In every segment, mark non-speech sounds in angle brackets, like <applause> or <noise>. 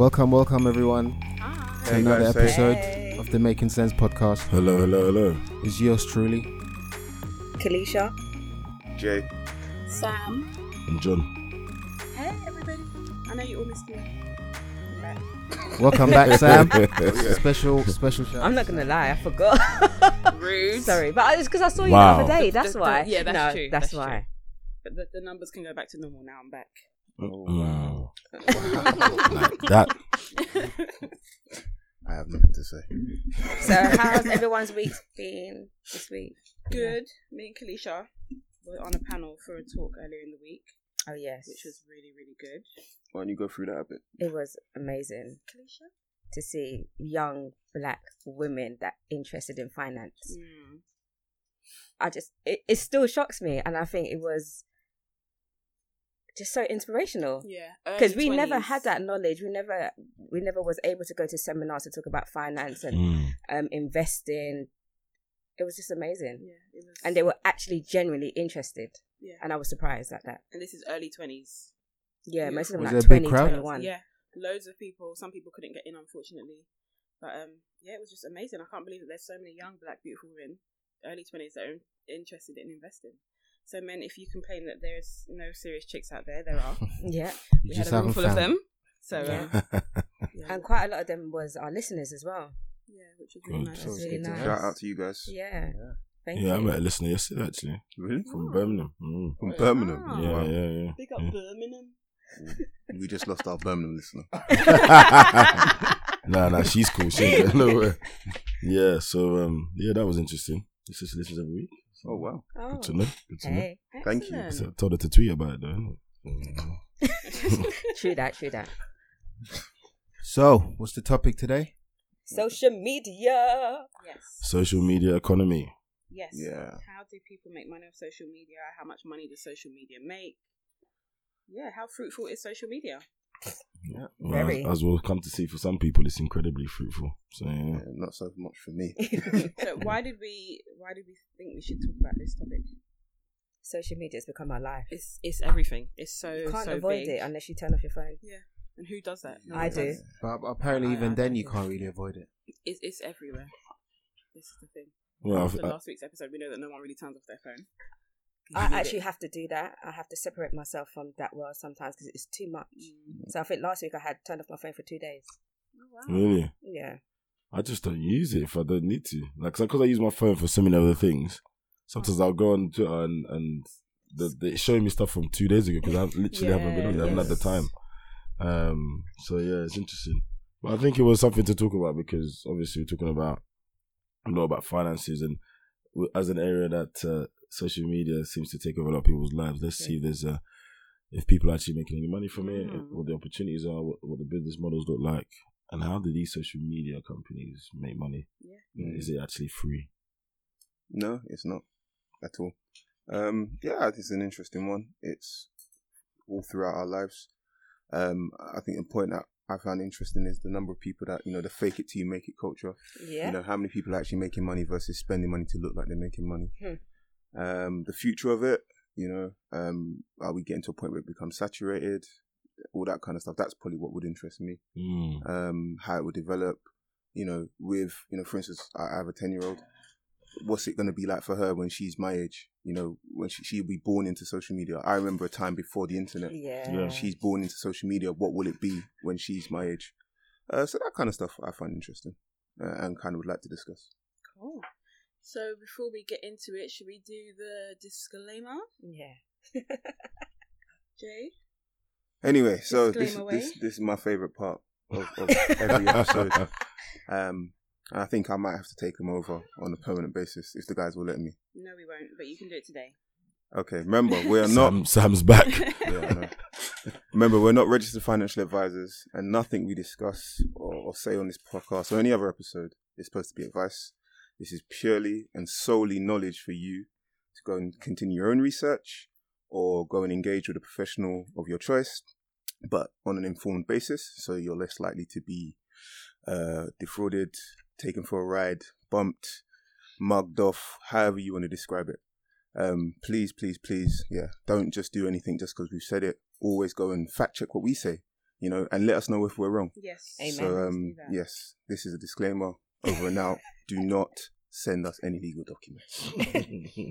Welcome, welcome everyone Hi. to Hey, another guys, episode Hey. of the Making Cents podcast. Hello, hello, hello. Is yours truly? Kalisha. Jay. Sam. And John. Hey, everybody. I know you all missed me. Welcome back, Sam. <laughs> Oh, special, special shout. I'm not gonna lie, I forgot. <laughs> Rude. Sorry, but it's because I saw you Wow. the other day. The- That's the- the- why. yeah, that's no, true, That's, that's why. true. But the, the numbers can go back to normal now. I'm back. Oh, wow. Like <laughs> that. I have nothing to say. So, how's everyone's week been this week? Good. Me and Kalisha were on a panel for a talk earlier in the week, Oh yes, which was really, really good. Why don't you go through that a bit? it was amazing Kalisha? to see young black women that interested in finance. Mm. I just it, it still shocks me, and I think it was just so inspirational. Yeah. because early we never had that knowledge. We never, we never was able to go to seminars to talk about finance and Mm. um, investing. It was just amazing, Yeah. It was. and they were actually genuinely interested, Yeah. and I was surprised at that. And this is early 20s. Yeah, Yeah. most of them Was like there a big 20, 21. Yeah, loads of people. Some people couldn't get in, unfortunately. But um, yeah, it was just amazing. I can't believe that there's so many young black beautiful women, early twenties, that are interested in investing. So, men, if you complain that there's no serious chicks out there, there are. <laughs> yeah. You We just had a room haven't full of them. So, Yeah. uh, <laughs> yeah, and quite a lot of them was our listeners as well. yeah, which was really Good. nice. Was really nice. Shout out to you guys. Yeah, thank Yeah, I met a listener yesterday actually. Really? From Oh. Birmingham. Mm. From Birmingham. Ah. Yeah, Wow. yeah, yeah. Big up yeah. Birmingham. We just lost our Birmingham listener. <laughs> nah, nah, she's cool. She ain't going nowhere. Yeah, so um, yeah, that was interesting. This is listens every week. Oh wow. Oh, Good to know. Good to know. hey, Thank you. So I told her to tweet about it though. <laughs> True that, true that. So, what's the topic today? Social media. Yes. Social media economy. Yes. Yeah. How do people make money off social media? How much money does social media make? Yeah, how fruitful is social media? Yeah. Well, Very. as, as we'll come to see, for some people, it's incredibly fruitful. So yeah. Yeah, not so much for me. <laughs> <laughs> So why did we why did we think we should talk about this topic? Social media has become our life. It's it's everything. It's so You can't so avoid big. it unless you turn off your phone. Yeah, and who does that? I do. does. But apparently, I- even I then, don't you can't really avoid it. It's it's everywhere. This is the thing. Well, After I, last week's episode, we know that no one really turns off their phone. I actually it. have to do that. I have to separate myself from that world sometimes because it's too much. Mm. So I think last week I had turned off my phone for two days. Oh, wow. really, Yeah. I just don't use it if I don't need to. Like, because I use my phone for so many other things. Sometimes I'll go on Twitter and and the, they showing me stuff from two days ago because I literally haven't been on it. I haven't had the time. Um. So yeah, it's interesting. But I think it was something to talk about because obviously we're talking about a lot about finances and as an area that uh, social media seems to take over a lot of people's lives. Let's see if there's a if people are actually making any money from it, Mm. what the opportunities are, what, what the business models look like, and how do these social media companies make money? Yeah. Is it actually free? No, it's not at all. Um, yeah, it's an interesting one. It's all throughout our lives. Um, I think the point that I found interesting is the number of people that you know the fake it till you make it culture. Yeah. You know how many people are actually making money versus spending money to look like they're making money. Hmm. Um, the future of it, you know, um, are we getting to a point where it becomes saturated? All that kind of stuff. That's probably what would interest me. Mm. Um, how it would develop. You know, with you know, for instance, I I have a ten year old. What's it going to be like for her when she's my age? You know, when she, she'll be born into social media. I remember a time before the internet. yeah. Yeah. She's born into social media. What will it be when she's my age? Uh, so that kind of stuff I find interesting uh, and kind of would like to discuss. Cool. So before we get into it, should we do the disclaimer, Yeah. Jay? Anyway, so this, this this is my favorite part of, of <laughs> every episode. Um, and I think I might have to take them over on a permanent basis if the guys will let me. No, we won't. But you can do it today. Okay, remember <laughs> we're not. Sam, Sam's back. <laughs> Yeah, I. Remember, we're not registered financial advisors, and nothing we discuss or, or say on this podcast or any other episode is supposed to be advice. This is purely and solely knowledge for you to go and continue your own research or go and engage with a professional of your choice, but on an informed basis, so you're less likely to be uh, defrauded, taken for a ride, bumped, mugged off, however you want to describe it. Um, please, please, please, yeah, don't just do anything just because we've said it. Always go and fact check what we say. you know, and let us know if we're wrong. Yes. Amen. So, um, yes, this is a disclaimer over and out. <laughs> Do not send us any legal documents.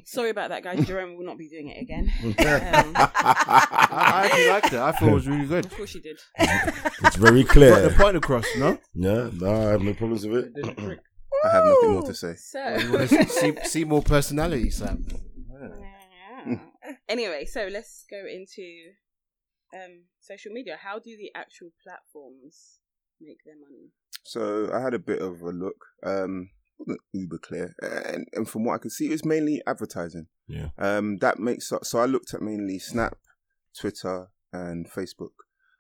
<laughs> Sorry about that, guys. Jerome will not be doing it again. <laughs> Um, I, I actually liked it. I thought it was really good. of course you did. it's <laughs> very Got the clear. point across, no? Yeah, no, I have no problems with it. I have nothing more to say. So. You want to see, see more personality, Sam? anyway, so let's go into um, social media. How do the actual platforms make their money? So I had a bit of a look. Um, wasn't uber clear, and, and from what I could see, it was mainly advertising. Yeah. Um, that makes up. So I looked at mainly Snap, Twitter, and Facebook.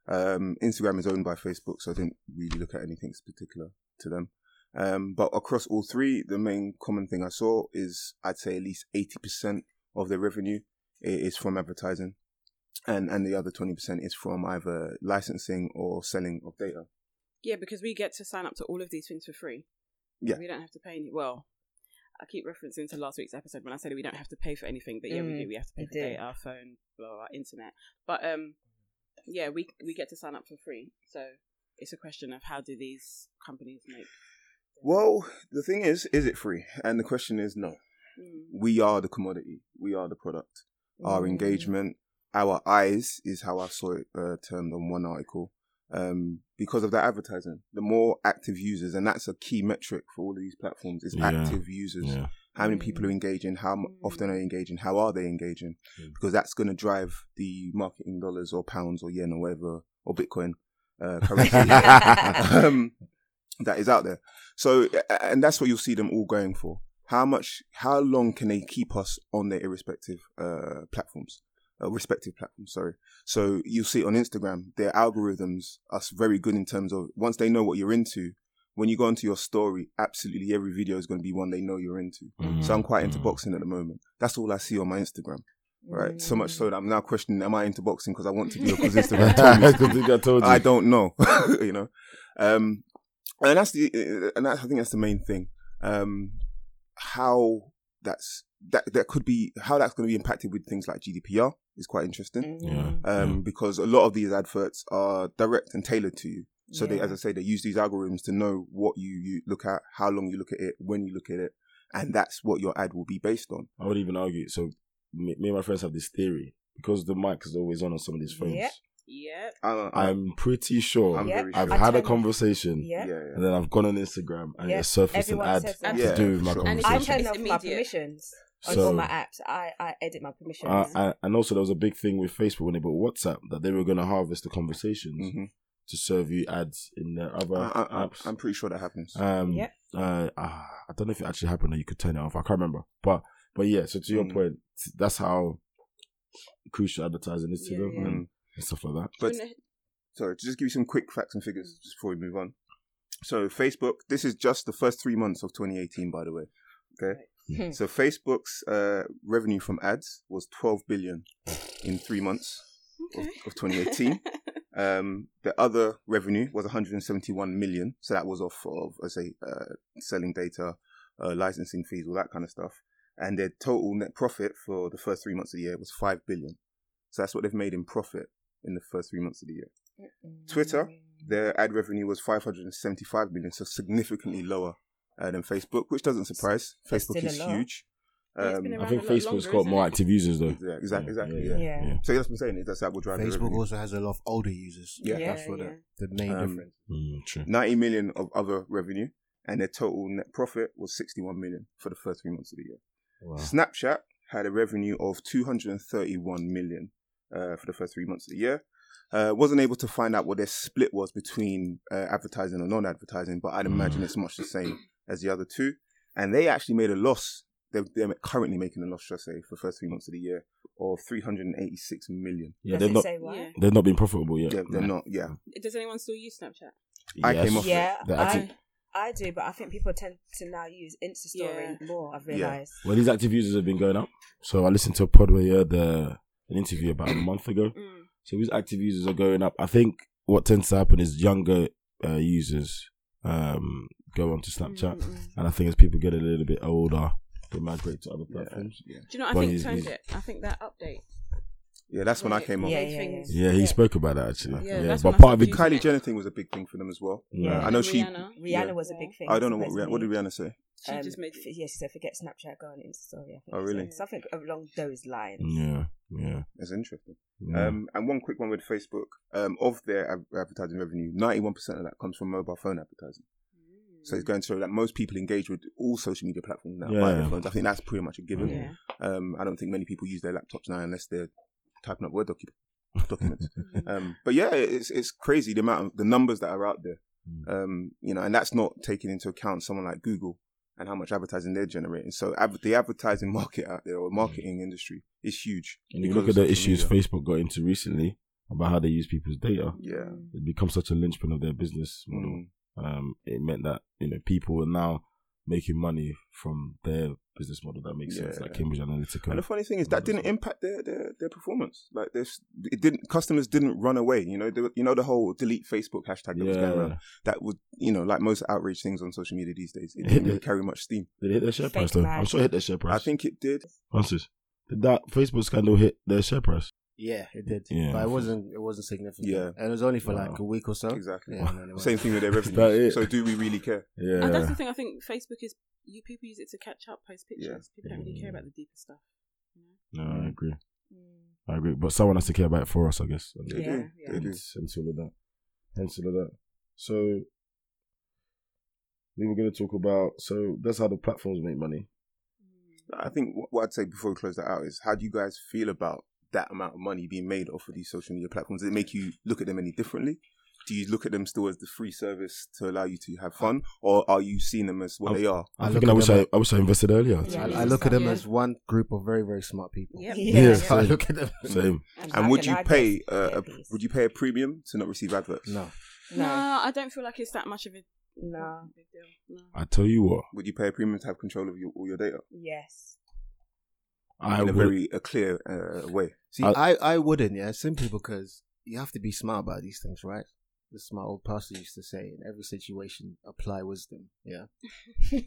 Um, Instagram is owned by Facebook, so I didn't really look at anything particular to them. Um, but across all three, the main common thing I saw is I'd say at least eighty percent of their revenue is from advertising, and and the other twenty percent is from either licensing or selling of data. Yeah, because we get to sign up to all of these things for free. Yeah. We don't have to pay any. Well, I keep referencing to last week's episode when I said we don't have to pay for anything, but yeah, we Mm, do. We have to pay we for data, phone, blah, blah, internet. But um, yeah, we we get to sign up for free. So it's a question of how do these companies make? Well, the thing is, is it free? And the question is no. Mm. We are the commodity. We are the product. Our Mm. engagement, our eyes is how I saw it uh, termed on one article. Um, because of that advertising, the more active users, and that's a key metric for all of these platforms, is Yeah. active users. Yeah. How many people are engaging? How often are they engaging? How are they engaging? Mm. Because that's going to drive the marketing dollars or pounds or yen or whatever or Bitcoin uh, currency <laughs> <laughs> um, that is out there. So, and that's what you'll see them all going for. How much? How long can they keep us on their irrespective uh, platforms? Uh, respective platforms, sorry. So you'll see on Instagram, their algorithms are very good in terms of once they know what you're into. When you go into your story, absolutely every video is going to be one they know you're into. So I'm quite into Mhm. boxing at the moment. That's all I see on my Instagram, right? So much Mm. so that I'm now questioning, am I into boxing because I want to be because <laughs> Instagram told me to. Because I I told you. I don't know, <laughs> you know. Um, and that's the, and that's, I think that's the main thing. Um, how that's that that could be how that's going to be impacted with things like GDPR is quite interesting. Yeah. Um, because a lot of these adverts are direct and tailored to you. So they, as I say, they use these algorithms to know what you, you look at, how long you look at it, when you look at it, and that's what your ad will be based on. I would even argue. So me, me and my friends have this theory because the mic is always on on some of these phones. Yep. Yep. I, I'm pretty sure I'm Yep. very I've sure. had a conversation Yeah. yeah, yeah. and then I've gone on Instagram and Yep. it surfaced an Everyone ad to. Yeah, do with my sure. And I conversation. turn It's off my immediate. permissions on So- all my apps. I, I edit my permissions. Uh, and, and also, there was a big thing with Facebook when they bought WhatsApp that they were going to harvest the conversations hmm to serve you ads in their other I, I, apps. I'm pretty sure that happens. Um, Yep. uh, ah, I don't know if it actually happened or you could turn it off. I can't remember. But but yeah, so to your Mm. point, that's how crucial advertising is to Yeah, them yeah. and, and stuff like that. But Do you wanna- sorry, to just give you some quick facts and figures just before we move on. So Facebook, this is just the first three months of 2018, by the way. Okay. Hmm. So Facebook's uh, revenue from ads was 12 billion in three months of, Okay. of 2018. <laughs> um, the other revenue was 171 million. So that was off of, I say, uh, selling data, uh, licensing fees, all that kind of stuff. And their total net profit for the first three months of the year was 5 billion. So that's what they've made in profit in the first three months of the year. Twitter, their ad revenue was 575 million, so significantly lower uh, than Facebook, which doesn't surprise. But Facebook is huge. Um, I think a lot Facebook's longer, got more active users though. yeah, exactly, exactly. Yeah, Yeah. Yeah. So that's what I'm saying. Is that will drive Facebook also has a lot of older users. Yeah. Yeah, That's what yeah. the, the main Um, difference. Mm, true. 90 million of other revenue, and their total net profit was 61 million for the first three months of the year. Wow. Snapchat had a revenue of 231 million uh, for the first three months of the year. Uh, wasn't able to find out what their split was between uh, advertising and non-advertising, but I'd imagine it's much the same as the other two. And they actually made a loss. They're, they're currently making a loss, should I say, for the first three months of the year of 386 million. Yeah, Does they've it not say why? Yeah. they've not been profitable yet. Yeah, they're not. Yeah, Does anyone still use Snapchat? I Yes. came off Yeah, The I, active- I do, but I think people tend to now use Insta Story Yeah. more. I've Yeah. realised. Well, these active users have been going up. So I listened to a pod where you had uh, an interview about a <coughs> month ago. Mm. So these active users are going up. I think what tends to happen is younger uh, users um, go onto Snapchat, Mm, mm. and I think as people get a little bit older, they migrate to other platforms. yeah. Do you know? what I think he's- turned it. I think that update Yeah, that's when I came on. Yeah, Made yeah, Yeah, he Yeah. spoke about that actually. Yeah, Yeah, but part of started it. Kylie it. Jenner thing was a big thing for them as well. Yeah. I know she. Rihanna. Rihanna Yeah. was a big thing. I don't know what Rihanna, what did. Rihanna say. She Um, just made f- yeah, she said forget Snapchat, go on Insta story. Oh, really? said. Something along those lines. Yeah, yeah. That's interesting. yeah. Um, and one quick one with Facebook. Um, of their ad- advertising revenue, ninety-one percent of that comes from mobile phone advertising. So it's going to show that most people engage with all social media platforms now by their phones. I think that's pretty much a given. Yeah. Um, I don't think many people use their laptops now unless they're typing up Word docu- <laughs> documents. um, but yeah, it's it's crazy the amount of the numbers that are out there. Mm. Um, you know, and that's not taking into account someone like Google and how much advertising they're generating. So adver- the advertising <laughs> market out there or marketing industry is huge. And you look at the issues media. Facebook got into recently about how they use people's data. Yeah. It becomes such a linchpin of their business model. Mm. Um, it meant that you know people were now making money from their business model that makes sense, Yeah. like Cambridge Analytica. And the funny thing is that didn't impact their, their, their performance. Like this, it didn't. Customers didn't run away. You know, they, were- you know the whole delete Facebook hashtag that was going around. That would, you know, like most outrage things on social media these days, it didn't really carry much steam. Did it hit their share price though? I'm sure it hit their share price. I think it did. Francis, did that Facebook scandal hit their share price? Yeah, it did. Yeah. but it wasn't. It wasn't significant. Yeah. and it was only for like a week or so. Exactly. Yeah, and then Same thing with their <laughs> revenue. So do we really care? Yeah. And that's the thing. I think Facebook is you people use it to catch up, post pictures. Yeah. People don't really care about the deeper stuff. You? No, I agree. Mm. I agree. But someone has to care about it for us, I guess. And They Yeah, do. yeah. They do. Hence, hence all of that. Hence all of that. So we were going to talk about. So that's how the platforms make money. I think what- what I'd say before we close that out is how do you guys feel about that amount of money being made off of these social media platforms? Does it make you look at them any differently? Do you look at them still as the free service to allow you to have fun, or are you seeing them as what I'm- they are? I I'm thinking I wish them I, I wish I invested earlier. Yeah. I, I look at them Yeah. as one group of very very smart people. Yep. Yeah. Yeah, So I same. look at them. Same. And I would you pay uh, a, would you pay a premium to not receive adverts? No, No, No, I don't feel like it's that much of a no, big deal. No. I tell you what, Would you pay a premium to have control of your, all your data yes. I in a very a clear uh, way? see, I- I, I wouldn't. Yeah, simply because you have to be smart about these things, right? The smart old pastor used to say, "In every situation, apply wisdom." Yeah, <laughs>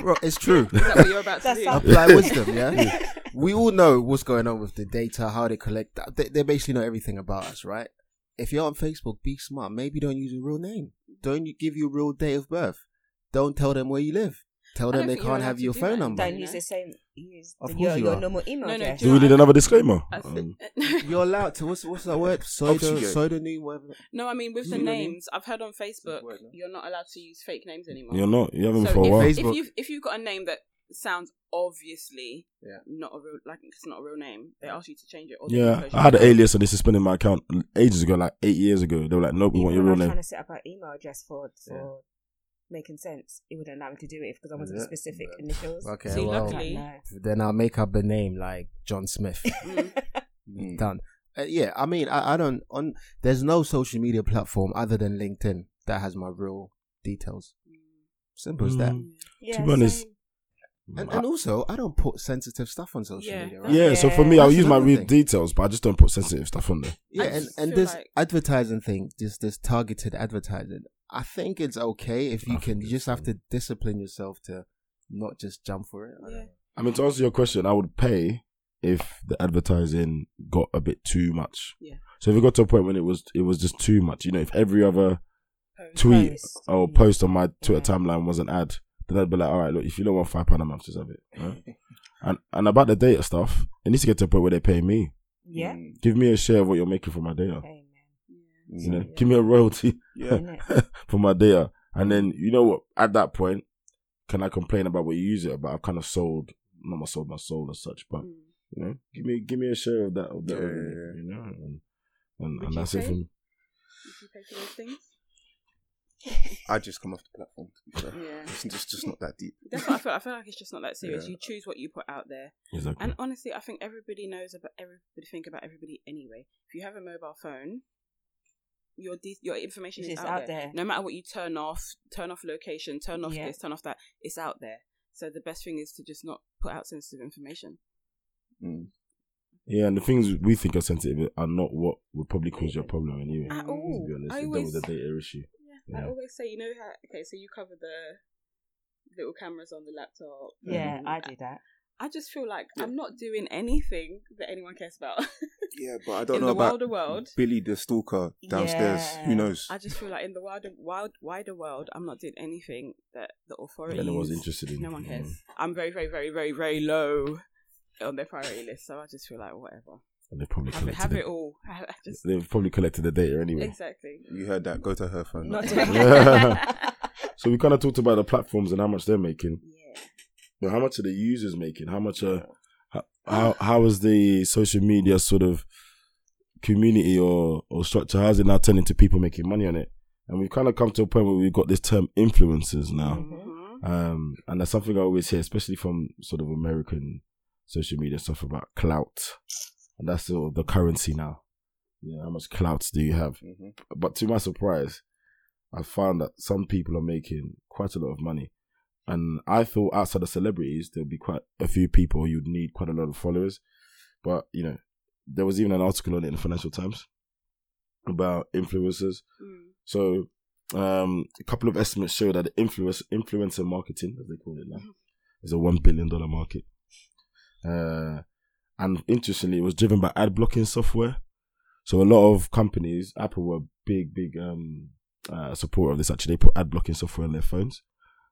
bro, it's true. Is that what you're about to do? apply <laughs> wisdom. Yeah, we all know what's going on with the data, how they collect. that. They, they basically know everything about us, right? If you're on Facebook, be smart. Maybe don't use a real name. Don't you give your real date of birth. Don't tell them where you live. Tell them they can't have your phone that. number. Don't you use the same. Use Of the, course your, you your are. normal email No, no, address. do Do we need another disclaimer? I Um, <laughs> You're allowed to. What's what's that word? <laughs> Pseudo, Obfuscate. pseudonym, whatever. no, I mean with the Pseudonym? names, I've heard on Facebook word, no? you're not allowed to use fake names anymore. You're not. You haven't so for a if, while. if Facebook- you've if you've got a name that sounds obviously Yeah. not a real like it's not a real name, they ask you to change it. Or they Yeah, I had an alias and they suspended my account ages ago, like eight years ago. They were like, "Nope, we want your when I real was name." trying to set up an email address for for Making Cents, it wouldn't allow me to do it because I wanted Yeah. specific initials. Okay, See, well, luckily- No. then I'll make up a name like John Smith. <laughs> Mm. Mm. Done. Uh, yeah, I mean, I, I don't on. There's no social media platform other than LinkedIn that has my real details. Simple as that. Mm. Yeah, be honest, same. And, and also, I don't put sensitive stuff on social Yeah, media. Right? Yeah, so for me, I'll use my real details, but I just don't put sensitive stuff on there. Yeah, and, and this like- advertising thing, this this targeted advertising, I think it's okay if you I can. You it's just have to discipline yourself to not just jump for it. I Yeah. I mean, to answer your question, I would pay if the advertising got a bit too much. Yeah. So if it got to a point when it was it was just too much, you know, if every other Post. tweet Post. or post on my Twitter Yeah. timeline was an ad, then I'd be like, all right, look, if you don't want five pound a month, just have it. <laughs> right? and and about the data stuff, it needs to get to a point where they pay me. Yeah. Give me a share of what you're making for my data. Amen. You know, Yeah. give me a royalty Yeah. <laughs> Innit? for my data. And then you know what? At that point, can I complain about what you use it? But I've kind of sold, not my sold my soul as such, but Mm. you know, give me give me a share of that of that Yeah, revenue, yeah, yeah. you know, and and, and you that's it pay? for me. If you pay for those things. I just come off the platform. To be fair. Yeah. <laughs> It's just just not that deep. That's what I feel. I feel like it's just not that serious. Yeah. You choose what you put out there, Exactly. and honestly, I think everybody knows about everybody think about everybody anyway. If you have a mobile phone, your de- your information It's is out, out there. there. No matter what you turn off, turn off location, turn off Yeah. this, turn off that, it's out there. So the best thing is to just not put out sensitive information. Mm. yeah, and the things we think are sensitive are not what would probably cause your problem anyway. At To all. be honest, I always, with the data issue. yeah, I always say, you know how? Okay, so you cover the little cameras on the laptop. Yeah, and I do that. I just feel like I'm not doing anything that anyone cares about. <laughs> Yeah, but I don't in know the about wilder world, Billy the stalker downstairs. Yeah. Who knows? I just feel like in the wider, wild, wider world, I'm not doing anything that the authorities. no anyone's interested in. No one cares. Mm. I'm very, very, very, very, very low on their priority list, so I just feel like whatever. And they've probably Have it, collected have it. it all. <laughs> I just They've probably collected the data anyway. exactly. You heard that? Go to her phone. Not <laughs> <laughs> So we kind of talked about the platforms and how much they're making. Yeah. But how much are the users making? How much are how how, how is the social media sort of community or or structure? How's it now turning to people making money on it? And we've kind of come to a point where we've got this term influencers now. Mhm. Um, and that's something I always hear, especially from sort of American social media stuff about clout. And that's sort of the currency now. You know, how much clout do you have? Mhm. But to my surprise, I found that some people are making quite a lot of money. And I thought outside of celebrities, there'd be quite a few people you'd need quite a lot of followers. But, you know, there was even an article on it in the Financial Times about influencers. Mm. So, um, a couple of estimates show that the influence, influencer marketing, as they call it now, is a one billion dollar market. Uh, and interestingly, it was driven by ad blocking software. So a lot of companies, Apple were big, big um, uh, supporter of this. Actually, they put ad blocking software on their phones.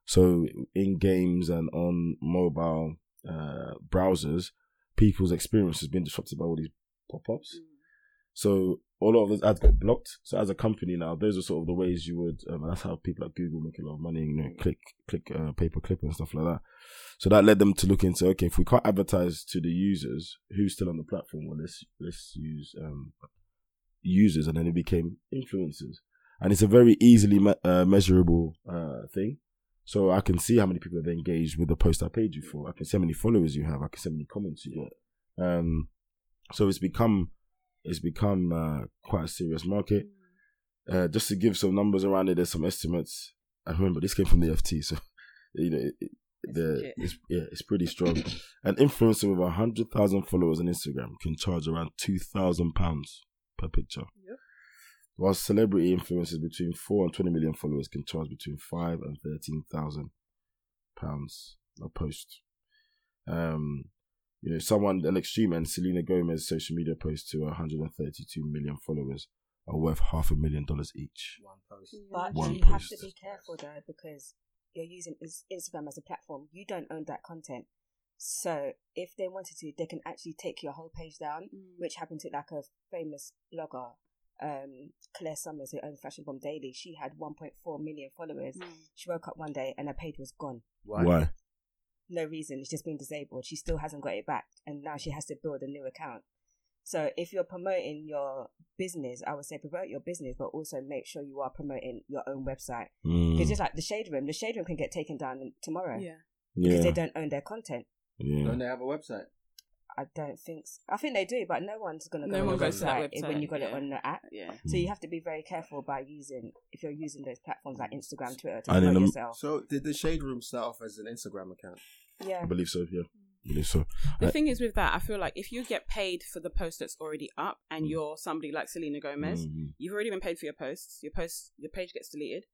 So in games and on mobile uh, browsers, people's experience has been disrupted by all these pop-ups. So a lot of those ads got blocked. So as a company now, those are sort of the ways you would. Um, that's how people like Google make a lot of money. You know, click, click, uh, pay per click and stuff like that. So that led them to look into okay, if we can't advertise to the users who's still on the platform, well, let's let's use um, users, and then it became influencers, and it's a very easily me- uh, measurable uh, thing. So I can see how many people have engaged with the post I paid you for. I can see how many followers you have. I can see how many comments you get. Um, so it's become it's become uh, quite a serious market. Uh, just to give some numbers around it, there's some estimates. I remember this came from the FT, so <laughs> you know it, it, the it's yeah it's pretty strong. An influencer with hundred thousand followers on Instagram can charge around two thousand pounds per picture. Yep. While celebrity influencers between four and twenty million followers can charge between five and thirteen thousand pounds a post. Um, you know, someone an extreme and Selena Gomez social media post to 132 million followers are worth half a million dollars each. One post. But One you have to be careful though because you're using Instagram as a platform. You don't own that content. So if they wanted to, they can actually take your whole page down, Mm. which happened to like a famous blogger, um, Claire Sulmers, who owns Fashion Bomb Daily. She had 1.4 million followers. Mm. She woke up one day and her page was gone. Why? Why? No reason. It's just been disabled. She still hasn't got it back, and now she has to build a new account. So if you're promoting your business, I would say promote your business, but also make sure you are promoting your own website. Mm, It's just like the shade room. The shade room can get taken down tomorrow Yeah. because yeah, they don't own their content. yeah. Don't they have a website? I don't think. So. I think they do, but no one's gonna go No on one the goes to that website when you website, got it on the app. Yeah. So you hmm. have to be very careful by using if you're using those platforms like Instagram, Twitter to And in promote the- yourself. So did the Shade Room start off as an Instagram account? Yeah. I believe so. Yeah, I hmm. believe so. The I- thing is with that, I feel like if you get paid for the post that's already up and hmm. you're somebody like Selena Gomez, Mm. you've already been paid for your posts. Your post, your page gets deleted.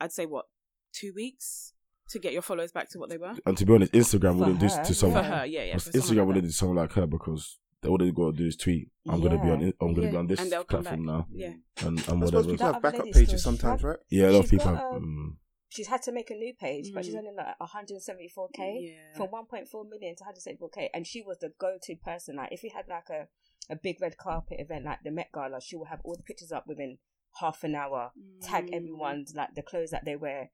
I'd say what two weeks to get your followers back to what they were And to be honest, Instagram For wouldn't do her, to for someone. her. Yeah, yeah. for Instagram someone wouldn't like do someone like her because they all they got to do is tweet. I'm gonna be on. I'm gonna be on this and they'll come platform back. now. Yeah. and and I suppose whatever. people That have backup pages still sometimes, right? Yeah, a lot of people. got, Have, um, mm, She's had to make a new page, but she's Mm. only like 174k Yeah. from 1.4 million to 174k, and she was the go-to person. Like if we had like a a big red carpet event like the Met Gala, she will have all the pictures up within half an hour. Tag Mm. everyone's like the clothes that they wear,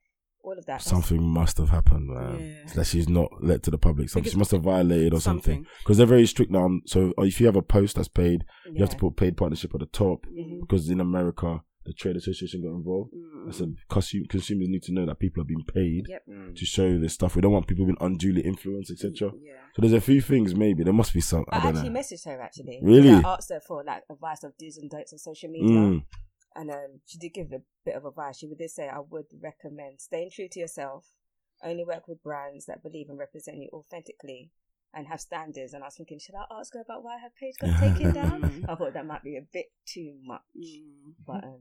all of that. something must have happened, man. Yeah. That she's not let to the public. Something Because- she must have violated or something. Something. Because they're very strict now. on- So uh, if you have a post that's paid, you have to put paid partnership at the top. Mhm. Because in America, the trade association got involved. I said Mm. consu- consumers need to know that people are being paid Yep. Mm. to show this stuff. We don't want people being unduly influenced, etc. Yeah. So there's a few things. Maybe there must be some. I I don't actually know. messaged her actually. Really? I asked her for like advice of do's and don'ts on social media. Mm. And um, she did give a bit of advice. She did say, I would recommend staying true to yourself, only work with brands that believe and represent you authentically, and have standards. And I was thinking, should I ask her about why her page got taken <laughs> down? I thought that might be a bit too much. Mm. But um,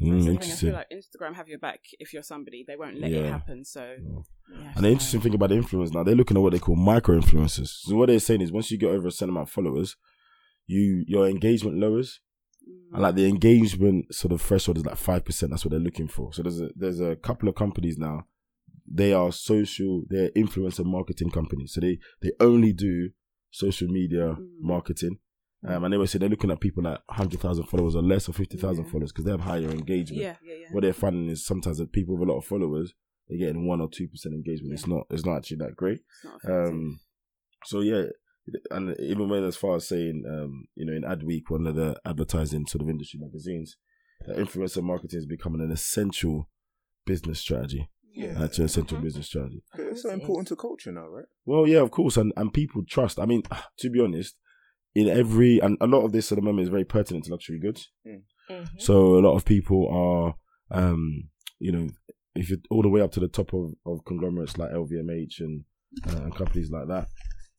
Mm, So I feel like Instagram have your back if you're somebody. They won't let it happen. So yeah, And the interesting thing about the influence now, they're looking at what they call micro influencers. So what they're saying is, once you get over a certain amount of followers, you your engagement lowers, and like the engagement sort of threshold is like five percent. That's what they're looking for. So there's a there's a couple of companies now. They are social, they're influencer marketing companies. So they they only do social media Mm. marketing. Um, and they were saying they're looking at people like hundred thousand followers or less, or fifty thousand Yeah. followers, because they have higher engagement yeah, yeah, yeah. what they're finding is sometimes that people with a lot of followers they're getting one or two percent engagement. It's not it's not actually that great. It's not effective. Um, so yeah, and even when as far as saying, um, you know, in Adweek, one of the advertising sort of industry magazines, that influencer marketing is becoming an essential business strategy. Yeah. Actually, essential Mhm. business strategy. It's so important to culture now, right? Well, yeah, of course, and and people trust. I mean, <sighs> to be honest, in every and a lot of this at the moment is very pertinent to luxury goods. Mhm. So a lot of people are, um, you know, if you're all the way up to the top of, of conglomerates like LVMH and uh, and companies like that,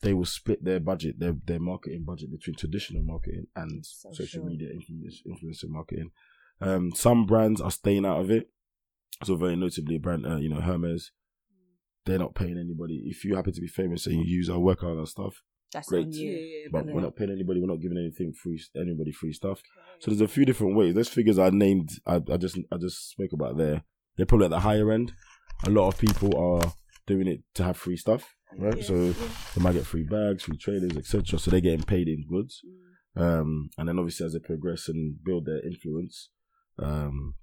they will split their budget, their their marketing budget between traditional marketing and So social sure. media influence, influencer marketing. Um, some brands are staying out of it. So very notably, brand, uh, you know, Hermes, they're not paying anybody. If you happen to be famous and you use our work on our stuff, That's great. on you. but Yeah. we're not paying anybody. We're not giving anything free, anybody free stuff. So there's a few different ways. Those figures I named, I, I just I just spoke about there. They're probably at the higher end. A lot of people are doing it to have free stuff, right? Yeah, so yeah. they might get free bags, free trailers, etc. So they're getting paid in goods. Mm. Um, and then obviously as they progress and build their influence, um,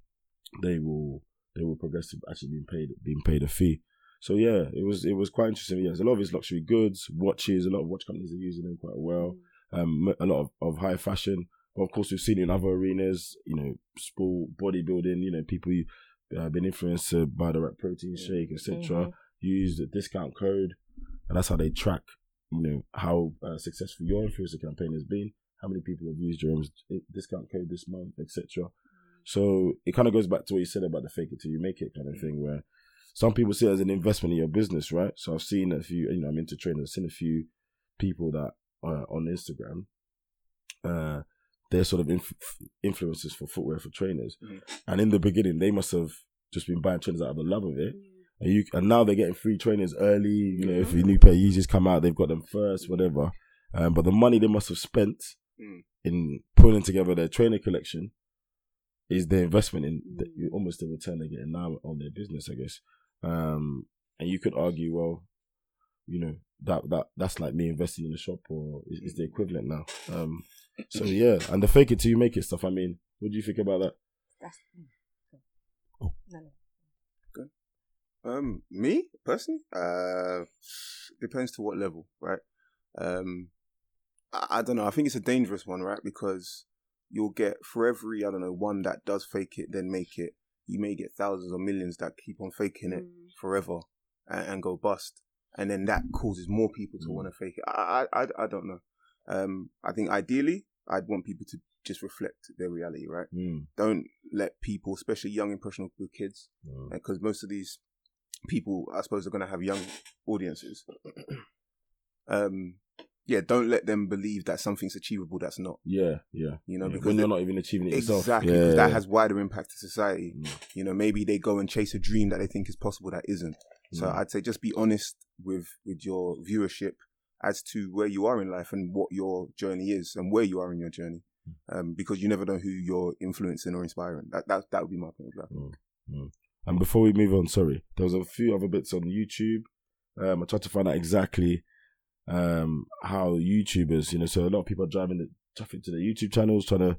they will they will progress to actually being paid being paid a fee. So yeah, it was it was quite interesting. Yes, a lot of it's luxury goods, watches. A lot of watch companies are using them quite well um, a lot of, of high fashion. But of course, we've seen in other arenas, you know, sport, bodybuilding, you know, people who uh, been influenced by the right protein shake, etc. Mhm. Use the discount code, and that's how they track, you know, how uh, successful your influencer campaign has been, how many people have used your discount code this month, etc. So it kind of goes back to what you said about the fake it till you make it kind of thing, where some people see it as an investment in your business, right? So I've seen a few, you know, I'm into training. I've seen a few people that uh, on Instagram, uh, they're sort of inf- influencers for footwear for trainers, Mhm. and in the beginning they must have just been buying trainers out of the love of it, and you and now they're getting free trainers early. You know, if a new pair of come out, they've got them first, whatever. Um, but the money they must have spent Mm. in pulling together their trainer collection is the investment in the, Mm. almost the return they're getting now on their business, I guess. Um, and you could argue, well, you know, that that that's like me investing in a shop, or is, is the equivalent now. Um, so <laughs> yeah, and the fake it till you make it stuff. I mean, what do you think about that? That's, mm. Oh. No, no. Um, me personally, uh, depends to what level, right? Um, I, I don't know. I think it's a dangerous one, right? Because you'll get for every I don't know one that does fake it, then make it. You may get thousands or millions that keep on faking it Mm. forever and, and go bust, and then that causes more people to Mm. want to fake it. I, I, I, I don't know. Um, I think ideally, I'd want people to just reflect their reality, right? Mm, Don't let people, especially young impressionable kids, mm, because most of these people, I suppose, are going to have young audiences. um, yeah, don't let them believe that something's achievable that's not. yeah, yeah. You know, Yeah, because when you're not even achieving it yourself, exactly yeah, 'cause that has wider impact to society. Mm, You know, maybe they go and chase a dream that they think is possible that isn't. So mm. I'd say just be honest with with your viewership as to where you are in life and what your journey is and where you are in your journey, Mm. um, because you never know who you're influencing or inspiring. That that that would be my point of view. And before we move on, sorry, there was a few other bits on YouTube. Um, I tried to find out exactly um, how YouTubers, you know, so a lot of people are driving the traffic to their YouTube channels, trying to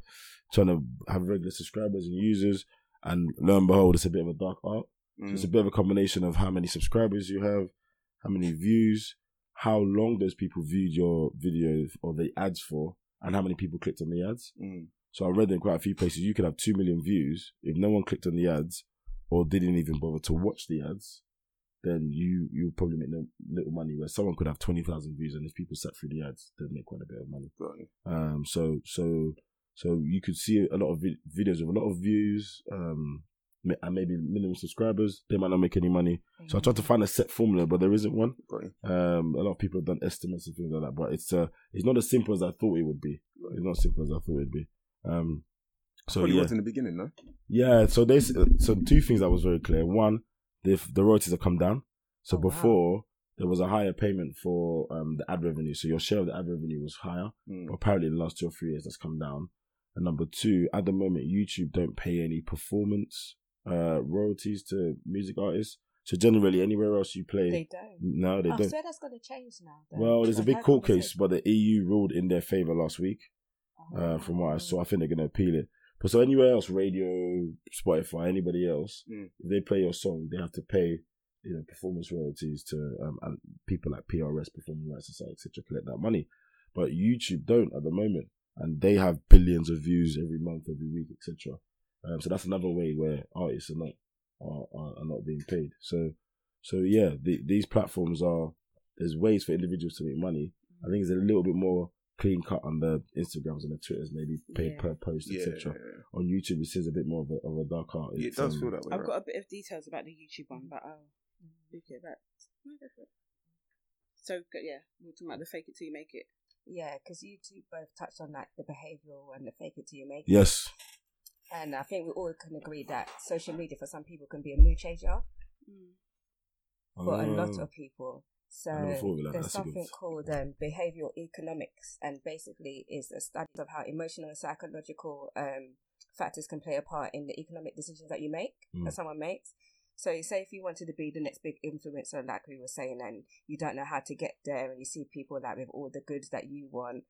trying to have regular subscribers and users. And lo and behold, it's a bit of a dark art. So Mm. it's a bit of a combination of how many subscribers you have, how many views, how long those people viewed your video or the ads for, and how many people clicked on the ads. Mm. So I read in quite a few places you could have two million views if no one clicked on the ads or didn't even bother to watch the ads. Then you you'll probably make no little money. Where someone could have twenty thousand views, and if people sat through the ads, they'd make quite a bit of money. Got you. Um, so so so you could see a lot of vi- videos with a lot of views, um, and maybe minimum subscribers. They might not make any money. So I tried to find a set formula, but there isn't one. Got you. Um, a lot of people have done estimates and things like that, but it's uh, it's not as simple as I thought it would be. It's not as simple as I thought it'd be. Um, So Probably yeah, was in the beginning, no? yeah. So they so two things that was very clear. One, the the royalties have come down. So Oh, wow. before there was a higher payment for um the ad revenue. So your share of the ad revenue was higher. Mm. But apparently, in the last two or three years, that's come down. And number two, at the moment, YouTube don't pay any performance uh royalties to music artists. So generally, anywhere else you play, They don't. no, they I don't. I swear that's going to change now. though. Well, there's a I've big court case, but the EU ruled in their favor last week. Uh, from what I saw, I think they're going to appeal it. But so anywhere else, radio, Spotify, anybody else, Mm. if they play your song, they have to pay, you know, performance royalties to um, and people like PRS, Performing Rights Society, etc., collect that money. But YouTube don't at the moment, and they have billions of views every month, every week, etc. Um, so that's another way where artists are not are, are, are not being paid. So, so yeah, the, these platforms are there's ways for individuals to make money. I think it's a little bit more clean cut on the Instagrams and the Twitters, maybe paid Yeah. per post, Yeah, etc. yeah, On YouTube, it seems a bit more of a, of a dark art. yeah. it does um, feel that way. I've right? got a bit of details about the YouTube one, but I'll look it back. No, go for it. So go- yeah, we're talking about the fake it till you make it. Yeah, because you two both touched on like the behavioural and the fake it till you make it. Yes. And I think we all can agree that social media for some people can be a mood changer mm. uh, for a lot of people. So I never thought of it like there's That's a good- something called um, behavioral economics, and basically is a study of how emotional and psychological um, factors can play a part in the economic decisions that you make, Mm. that someone makes. So, say if you wanted to be the next big influencer, like we were saying, and you don't know how to get there, and you see people like with all the goods that you want,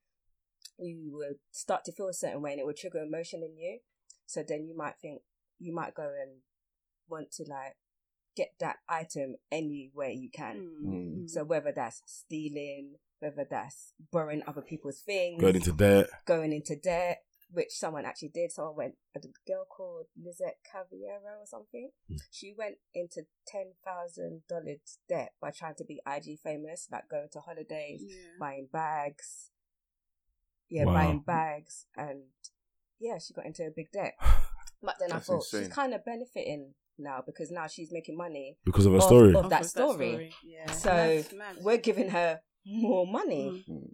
you will start to feel a certain way, and it will trigger emotion in you. So then you might think you might go and want to like get that item any way you can. Mm. So whether that's stealing, whether that's borrowing other people's things, Going into debt. going into debt, which someone actually did. Someone went, a girl called Lizette Cavallero or something. Hmm. She went into ten thousand dollars debt by trying to be IG famous, like going to holidays, Yeah. buying bags. Yeah, Wow. buying bags, and yeah, she got into a big debt. <sighs> But then That's I thought insane. she's kind of benefiting now because now she's making money Because of her Of- story. of- that Off story. Yeah. So, That's we're giving her more money. Mm.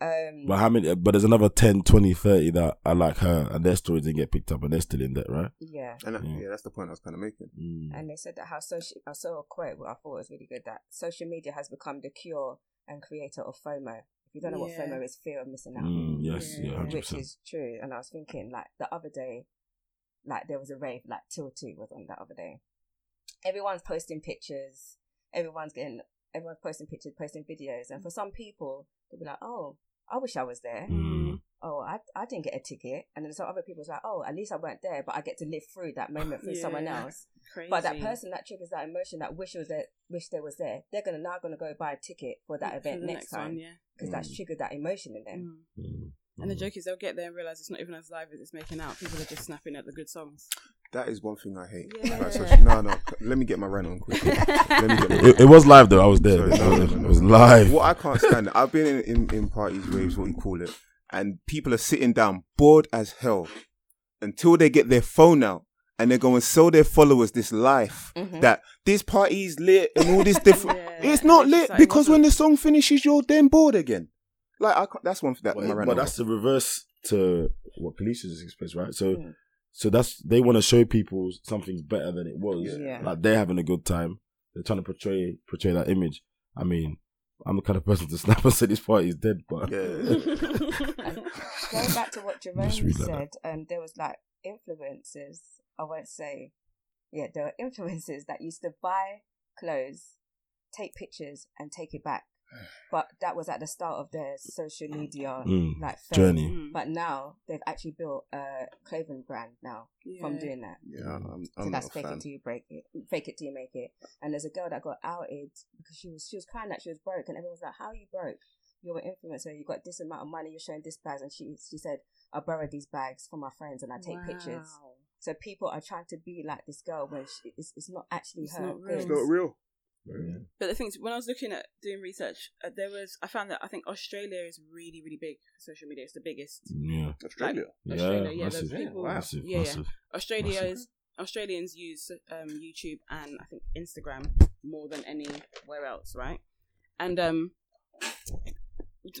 Um, But how many? But there's another 10, 20, 30 that are like her, and their stories didn't get picked up, and they're still in debt, right? yeah. And that- Yeah. yeah, that's the point I was kind of making. Mm. And they said that how social, I saw a quote what I thought was really good that social media has become the cure and creator of FOMO. If you don't know Yeah. what FOMO is, fear of missing out, Mm, yes, Yeah. yeah, hundred which is true. And I was thinking, like the other day, like there was a rave, like Till Two was on that other day. Everyone's posting pictures. Everyone's getting. Everyone's posting pictures, posting videos, and for some people, they'll be like, "Oh, I wish I was there." Mm. oh, I, I didn't get a ticket. And then some other people's like, oh, at least I weren't there, but I get to live through that moment through someone else. Crazy. But that person that triggers that emotion, that wish was there, wish they was there, they're gonna now gonna go buy a ticket for that For event the next, time one, yeah. because that's Mm. triggered that emotion in them. Mm. And the Mm. joke is they'll get there and realize it's not even as live as it's making out. People are just snapping at the good songs. That is one thing I hate. Yeah. About social- no, no. Let me get my rant on quickly. <laughs> Let me get my It, it was live though. I was there. Sorry, it, no, was, no, no, it was live. What I can't stand, I've been in, in, in parties, raves, what you call it, and people are sitting down, bored as hell, until they get their phone out and they're going to sell their followers this life Mhm. that this party's lit and all this different. <laughs> Yeah. It's not It's lit like, because when the song finishes, you're then bored again. Like I can't, that's one that my But, rant but on. that's the reverse to what police just expressed, right? So, Mm. so that's they want to show people something's better than it was. Yeah. Yeah. Like they're having a good time. They're trying to portray portray that image. I mean, I'm the kind of person to <laughs> snap and say this party is dead, but yeah. <laughs> <laughs> Going back to what Jerome Just read like said, um, there was like influences. I won't say, yeah, there were influences that used to buy clothes, take pictures, and take it back. But that was at the start of their social media Mm, like fame. journey. Mm. But now they've actually built a clothing brand now from doing that. yeah, I'm, So I'm that's not a fake fan. it till you break it, fake it till you make it. And there's a girl that got outed because she was she was crying that she was broke, and everyone was like, "How are you broke? You're an influencer. You got this amount of money. You're showing this bags." And she she said, "I borrowed these bags from my friends, and I take pictures." So people are trying to be like this girl when she, it's, it's not actually It's her. not real. It's not real. But the thing is, when I was looking at doing research, uh, there was I found that I think Australia is really, really big for social media. It's the biggest. Yeah, Australia. yeah, Australia, yeah, massive, those people- massive, yeah, yeah. massive. Australia's Australians use um, YouTube and I think Instagram more than anywhere else, right? And um,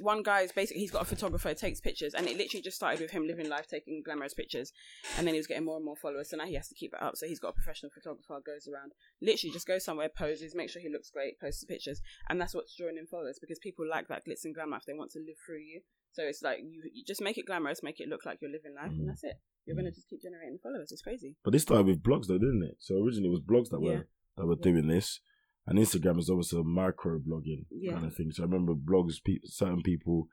one guy's basically he's got a photographer takes pictures, and it literally just started with him living life, taking glamorous pictures, and then he was getting more and more followers. So now he has to keep it up. So he's got a professional photographer goes around, literally just goes somewhere, poses, make sure he looks great, posts the pictures, and that's what's drawing in followers because people like that glitz and glamour. life. They want to live through you. So it's like you, you just make it glamorous, make it look like you're living life, Mm. and that's it. You're gonna just keep generating followers. It's crazy. But this started with blogs, though, didn't it? So originally it was blogs that Yeah. were that were Yeah. doing this, and Instagram is obviously a micro blogging Yeah. kind of thing. So I remember blogs, pe- certain people,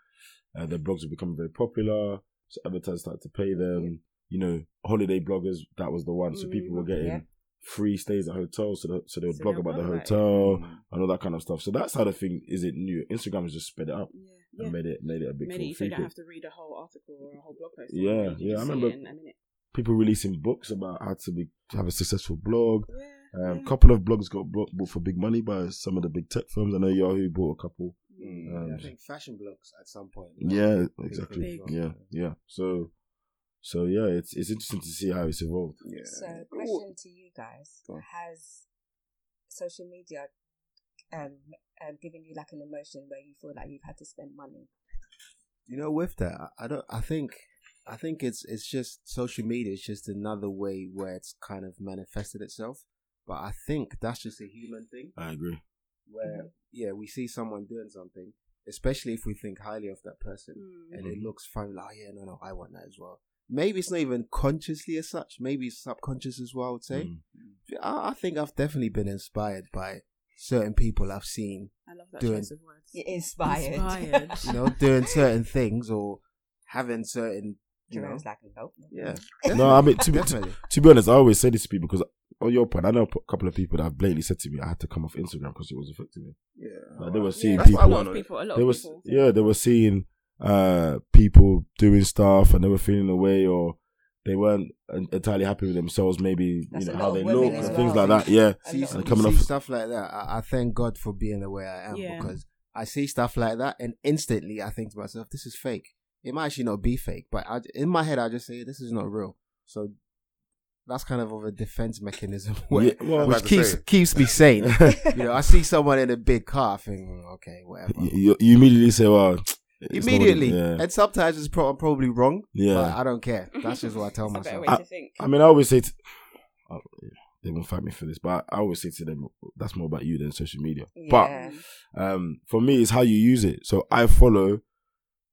uh, their blogs were becoming very popular. So advertisers started to pay them. You know, holiday bloggers that was the one. So people were getting Yeah. free stays at hotels, so they, so they would So blog about the it. hotel Mm. and all that kind of stuff. So that side of thing isn't new. Instagram has just sped it up Yeah, and made it made it a big Made it so you don't have to read a whole article or a whole blog post. Yeah, yeah, I remember- in a minute. people releasing books about how to be to have a successful blog. Yeah, A um, yeah. couple of blogs got bought, bought for big money by some of the big tech firms. I know Yahoo bought a couple. Mm. Um, Yeah, I think fashion blogs at some point. Yeah, exactly. big. Yeah, yeah. So, so yeah, it's it's interesting to see how it's evolved. Yeah. So, question to you guys: Has social media um, um given you like an emotion where you feel like you've had to spend money? you know with that I- i don't i think i think it's it's just social media is just another way where it's kind of manifested itself but i think that's just a human thing I agree. where yeah we see someone doing something especially if we think highly of that person Mm. and it looks fun like oh yeah no no i want that as well maybe it's not even consciously as such maybe it's subconscious as well i would say Mm. I, I think i've definitely been inspired by certain people i've seen I love that doing- choice of words. Inspired. Inspired. <laughs> you know doing certain things or having certain you know Jerome's like, nope. yeah No, I mean to be to, to be honest, I always say this to people because on your point, I know a couple of people that have blatantly said to me, I had to come off Instagram because it was affecting me. Yeah. Like, they were seeing that's people. a lot of people. A lot They of was people. yeah, they were seeing uh people doing stuff and they were feeling away or they weren't entirely happy with themselves. Maybe That's you know how they look as and things like that. Yeah, A see, lot see of- coming see off- stuff like that. I, I thank God for being the way I am Yeah. because I see stuff like that, and instantly I think to myself, "This is fake." It might actually not be fake, but I, in my head I just say, "This is not real." So that's kind of of a defense mechanism, <laughs> where, Yeah, well, which keeps say. keeps me sane. <laughs> you know, I see someone in a big car, I think, "Mm, "Okay, whatever." you, you- you immediately say, "Well." <tsk> it's not what Immediately, yeah. and sometimes it's pro- I'm probably wrong. Yeah. but I don't care. That's just what I tell <laughs> It's a better myself. way to think. I mean, I always say, to, oh, yeah, they won't fight me for this, but I always say to them, that's more about you than social media. Yeah. But um, for me, it's how you use it. So I follow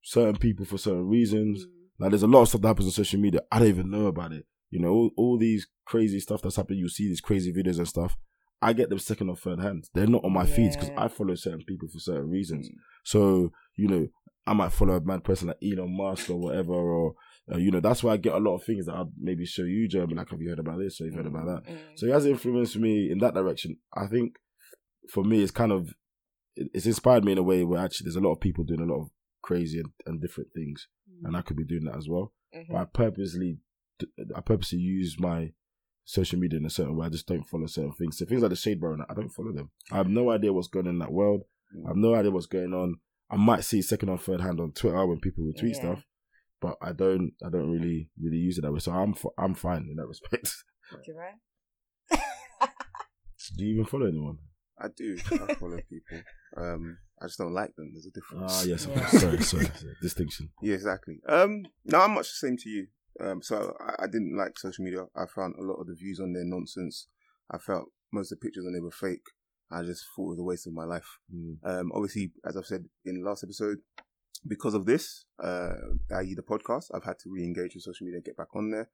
certain people for certain reasons. Mm. Like, there's a lot of stuff that happens on social media. I don't even know about it. You know, all, all these crazy stuff that's happening. You see these crazy videos and stuff. I get them second or third hand. They're not on my feeds because I follow certain people for certain reasons. Mm. So, you know, I might follow a mad person like Elon Musk or whatever, or, uh, you know, that's why I get a lot of things that I'll maybe show you, Jeremy, like, have you heard about this or you've heard about that? Mm. So he has influenced me in that direction. I think for me, it's kind of, it's inspired me in a way where actually there's a lot of people doing a lot of crazy and, and different things, and I could be doing that as well. Mhm. But I purposely, I purposely use my social media in a certain way. I just don't follow certain things. So things like the Shade Bar, and I don't follow them. I have no idea what's going on in that world. I have no idea what's going on. I might see second or third hand on Twitter when people retweet Yeah. stuff, but I don't. I don't really really use it that way. So I'm f- I'm fine in that respect. Jerome? Do you even follow anyone? I do. I follow people. Um, I just don't like them. There's a difference. Ah, yes, Yeah. Sorry, sorry, sorry. <laughs> Distinction. Yeah, exactly. Um, no, I'm much the same to you. Um, so I, I didn't like social media. I found a lot of the views on there nonsense. I felt most of the pictures on there were fake. I just thought it was a waste of my life. Mm. Um, obviously, as I've said in the last episode, because of this, uh, i.e. the podcast, I've had to re-engage with social media, get back on there.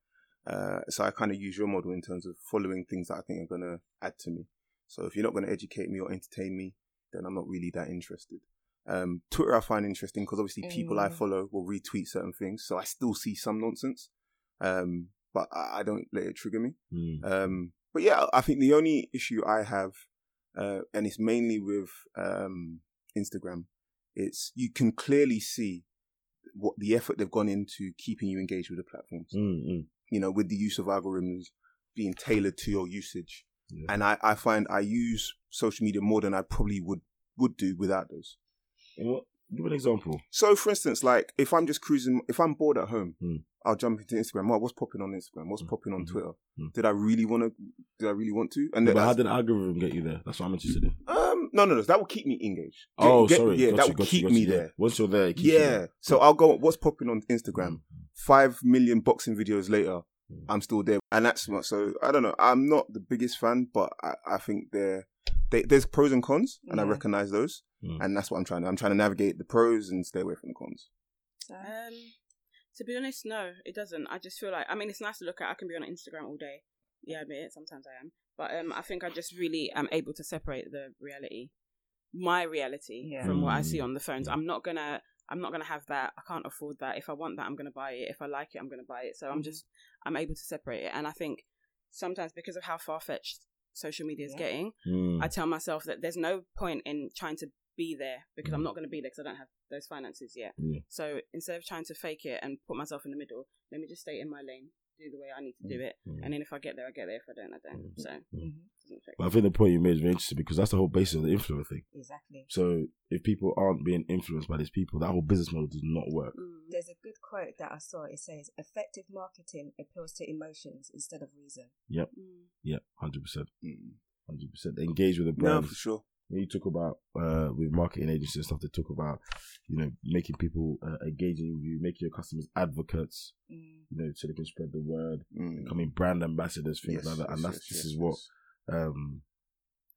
Uh, so I kind of use your model in terms of following things that I think are going to add to me. So if you're not going to educate me or entertain me, then I'm not really that interested. Um, Twitter I find interesting because obviously people I Mm. follow will retweet certain things, so I still see some nonsense, um, but I, I don't let it trigger me. Mm. Um, but yeah, I think the only issue I have, uh, and it's mainly with um, Instagram, it's you can clearly see what the effort they've gone into keeping you engaged with the platforms. Mm, mm. You know, with the use of algorithms being tailored to your usage, Yeah. and I, I find I use social media more than I probably would would do without those. And what, give an example. So, for instance, like if I'm just cruising, if I'm bored at home, Mm. I'll jump into Instagram. Well, what's popping on Instagram? What's Mm. popping on Mhm. Twitter? Mm. Did I really want to? Did I really want to? And but how did the algorithm get you there? That's what I'm interested in. um, No, no, no. That will keep me engaged. Get- Oh, get- sorry. Yeah, Got that you, will got you, keep me you, there. Once you're there, it keeps you Yeah. there. So I'll go. What's popping on Instagram? Mm. Five million boxing videos later, Mm. I'm still there, and that's what. So I don't know. I'm not the biggest fan, but I, I think there, they, there's pros and cons, and I recognize those, Mm. and that's what I'm trying to. I'm trying to navigate the pros and stay away from the cons. Um, to be honest, no, it doesn't. I just feel like I mean, it's nice to look at. I can be on Instagram all day. Yeah, I admit it. Sometimes I am, but um, I think I just really am able to separate the reality, my reality, Yeah. from what I Mm. see on the phones. I'm not gonna. I'm not gonna have that. I can't afford that. If I want that, I'm gonna buy it. If I like it, I'm gonna buy it. So I'm Mhm. just. I'm able to separate it, and I think sometimes because of how far fetched social media is Yeah. getting, Mm. I tell myself that there's no point in trying to be there because I'm Mm. not going to be there because I don't have those finances yet. Yeah. So instead of trying to fake it and put myself in the middle, let me just stay in my lane, do the way I need to do it, Mm. and then if I get there, I get there. If I don't, I don't. Mm. So Mm. it But I think the point you made is very interesting because that's the whole basis of the influencer thing. Exactly. So if people aren't being influenced by these people, that whole business model does not work. Mm. There's a good quote that I saw. It says, "Effective marketing appeals to emotions instead of reason." Yep. Mm. Yeah, hundred percent, Mm. hundred percent. Engage with the brand. No, brand. for sure. When you talk about uh, with marketing agencies and stuff, they talk about you know making people uh, engaging with you, making your customers advocates, Mm. you know, so they can spread the word, Mm. becoming brand ambassadors, things Yes, like that. And yes, that's yes, this yes, is what um,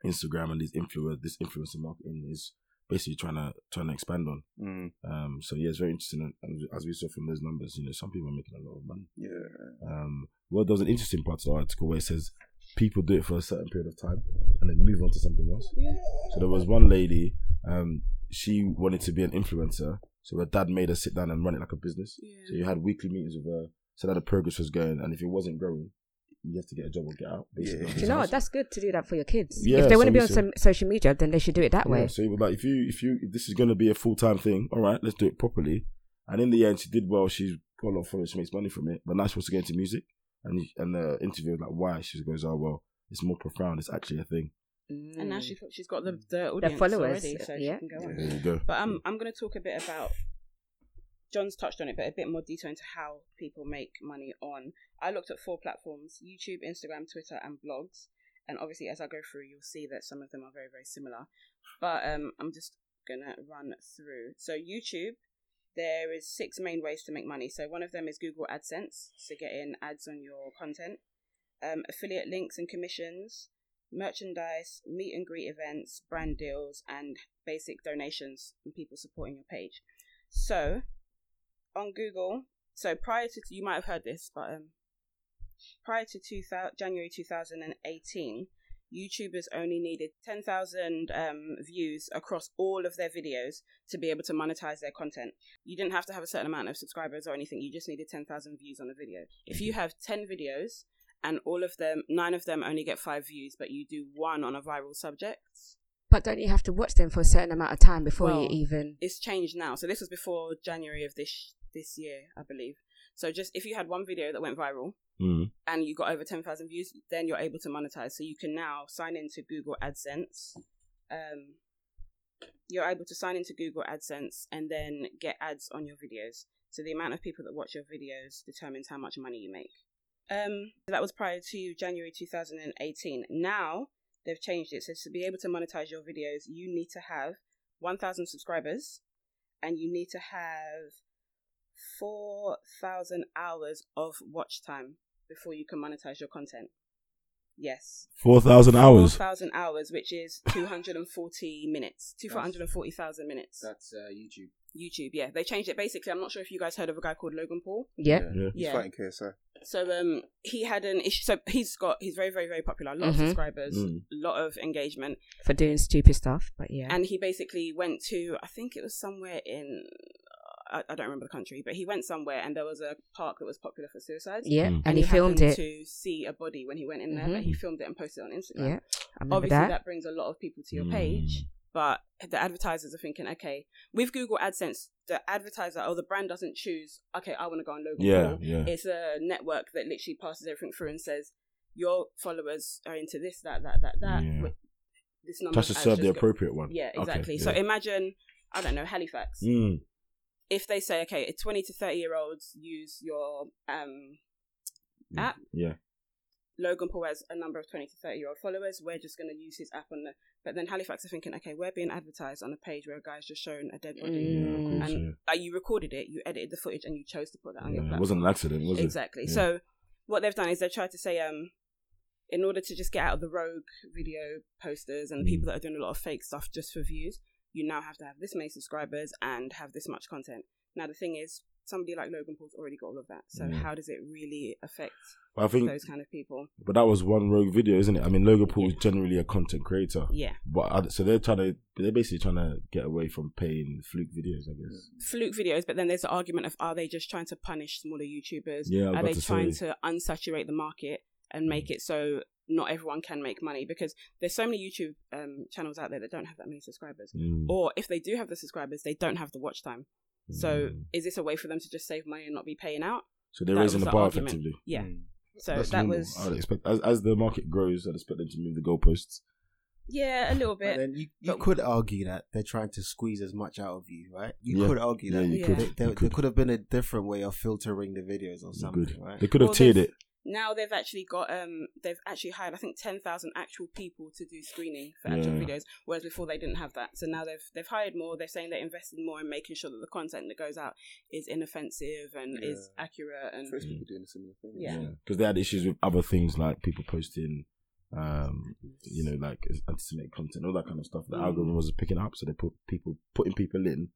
Instagram and these influence this influencer marketing is basically trying to trying to expand on. Mm. Um, so yeah, it's very interesting. And, and as we saw from those numbers, you know, some people are making a lot of money. Yeah. Um, well, there's an interesting part of the article where it says people do it for a certain period of time and then move on to something else. Yeah. So there was one lady, um, she wanted to be an influencer, so her dad made her sit down and run it like a business. Yeah. So you had weekly meetings with her, so that the progress was going, and if it wasn't growing, you have to get a job or get out. Basically, Yeah. Do you know what? That's good to do that for your kids. Yeah, if they want so to be on some social media, then they should do it that Yeah, way. so he was like, if you if you if this is going to be a full time thing, all right, let's do it properly. And in the end, she did well. She's got a lot of followers. She makes money from it. But now she wants to get into music. And and the interview was like, why? She goes, oh well, it's more profound. It's actually a thing. And now Mm. she's she's got the the audience followers, already, so yeah. she can go on. There you go. But I'm I'm going to talk a bit about. John's touched on it, but a bit more detail into how people make money on. I looked at four platforms: YouTube, Instagram, Twitter, and blogs. And obviously, as I go through, you'll see that some of them are very very similar. But um, I'm just gonna run through. So YouTube, there is six main ways to make money. So one of them is Google AdSense, so getting ads on your content. Um, affiliate links and commissions, merchandise, meet and greet events, brand deals, and basic donations and people supporting your page. So, on Google, so prior to you might have heard this, but um, prior to 2000, January 2018, YouTubers only needed 10,000 um, views across all of their videos to be able to monetize their content. You didn't have to have a certain amount of subscribers or anything, you just needed 10,000 views on a video. If you have 10 videos and all of them, nine of them only get five views, but you do one on a viral subject, But don't you have to watch them for a certain amount of time before Well, you even? it's changed now. So this was before January of this this year, I believe. So just if you had one video that went viral Mm. and you got over ten thousand views, then you're able to monetize. So you can now sign into Google AdSense. Um, you're able to sign into Google AdSense and then get ads on your videos. So the amount of people that watch your videos determines how much money you make. Um, that was prior to January 2018. Now they've changed it. So to be able to monetize your videos, you need to have 1,000 subscribers and you need to have 4,000 hours of watch time before you can monetize your content. Yes. Four thousand hours. 4,000 hours, which is 240 minutes. 240,000 minutes. That's uh, YouTube. YouTube, yeah. They changed it basically. I'm not sure if you guys heard of a guy called Logan Paul. Yeah. Yeah. He's fighting KSI. So um he had an issue so he's got he's very, very, very popular, a lot Mhm. of subscribers, a Mm. lot of engagement. For doing stupid stuff, but yeah. And he basically went to I think it was somewhere in I, I don't remember the country, but he went somewhere and there was a park that was popular for suicides. yeah, Mm. and, he, filmed it. to see a body when he went in there, Mhm. but he filmed it and posted it on Instagram. Yeah, I remember Obviously, that. that. brings a lot of people to your Mm. page, but the advertisers are thinking, okay, with Google AdSense, the advertiser or the brand doesn't choose, okay, I want to go on Logan Yeah, Paul. yeah. It's a network that literally passes everything through and says, your followers are into this, that, that, that, that. Yeah. This number Tries to serve the just go- appropriate one. Yeah, Okay, exactly. So imagine, I don't know, Halifax. Mm. If they say, okay, 20 to 30 year olds use your um, app, Yeah. Logan Paul has a number of 20 to 30 year old followers. We're just going to use his app on the. But then Halifax are thinking, okay, we're being advertised on a page where a guy's just shown a dead body. Yeah, Mm. And yeah. like you recorded it, you edited the footage, and you chose to put that on your Yeah, platform. It wasn't an accident, was it? exactly. So what they've done is they've tried to say, um, in order to just get out of the rogue video posters and the people Mm. that are doing a lot of fake stuff just for views, you now have to have this many subscribers and have this much content. Now the thing is, somebody like Logan Paul's already got all of that. So Yeah. how does it really affect But I think, those kind of people? but that was one rogue video, isn't it? I mean, Logan Paul is generally a content creator. Yeah. But so they're trying to, they're basically trying to get away from paying fluke videos, I guess. Fluke videos, but then there's the argument of are they just trying to punish smaller YouTubers? Yeah, are they to trying say. to unsaturate the market and mm. make it so not everyone can make money? Because there's so many YouTube um, channels out there that don't have that many subscribers. Mm. Or if they do have the subscribers, they don't have the watch time. So Mm. is this a way for them to just save money and not be paying out? So they're that raising the the bar argument. effectively. Yeah. Mm. So That's that normal. was I'd expect as as the market grows, I'd expect them to move the goalposts. yeah, a little But bit. then you, you but- could argue that they're trying to squeeze as much out of you, right? You Yeah. could argue Yeah, that. you Yeah. could. There, you there, there could. could have been a different way of filtering the videos or something, could. right? They could have Well, tiered it. Now they've actually got um they've actually hired I think ten thousand actual people to do screening for actual Yeah. videos, whereas before they didn't have that. So now they've they've hired more. They're saying they're investing more in making sure that the content that goes out is inoffensive and is accurate and Facebook are doing a similar thing. Yeah. because they had issues with other things like people posting, um, you know, like anti-Semitic content, all that kind of stuff. The Mm. algorithm was picking up, so they put people putting people in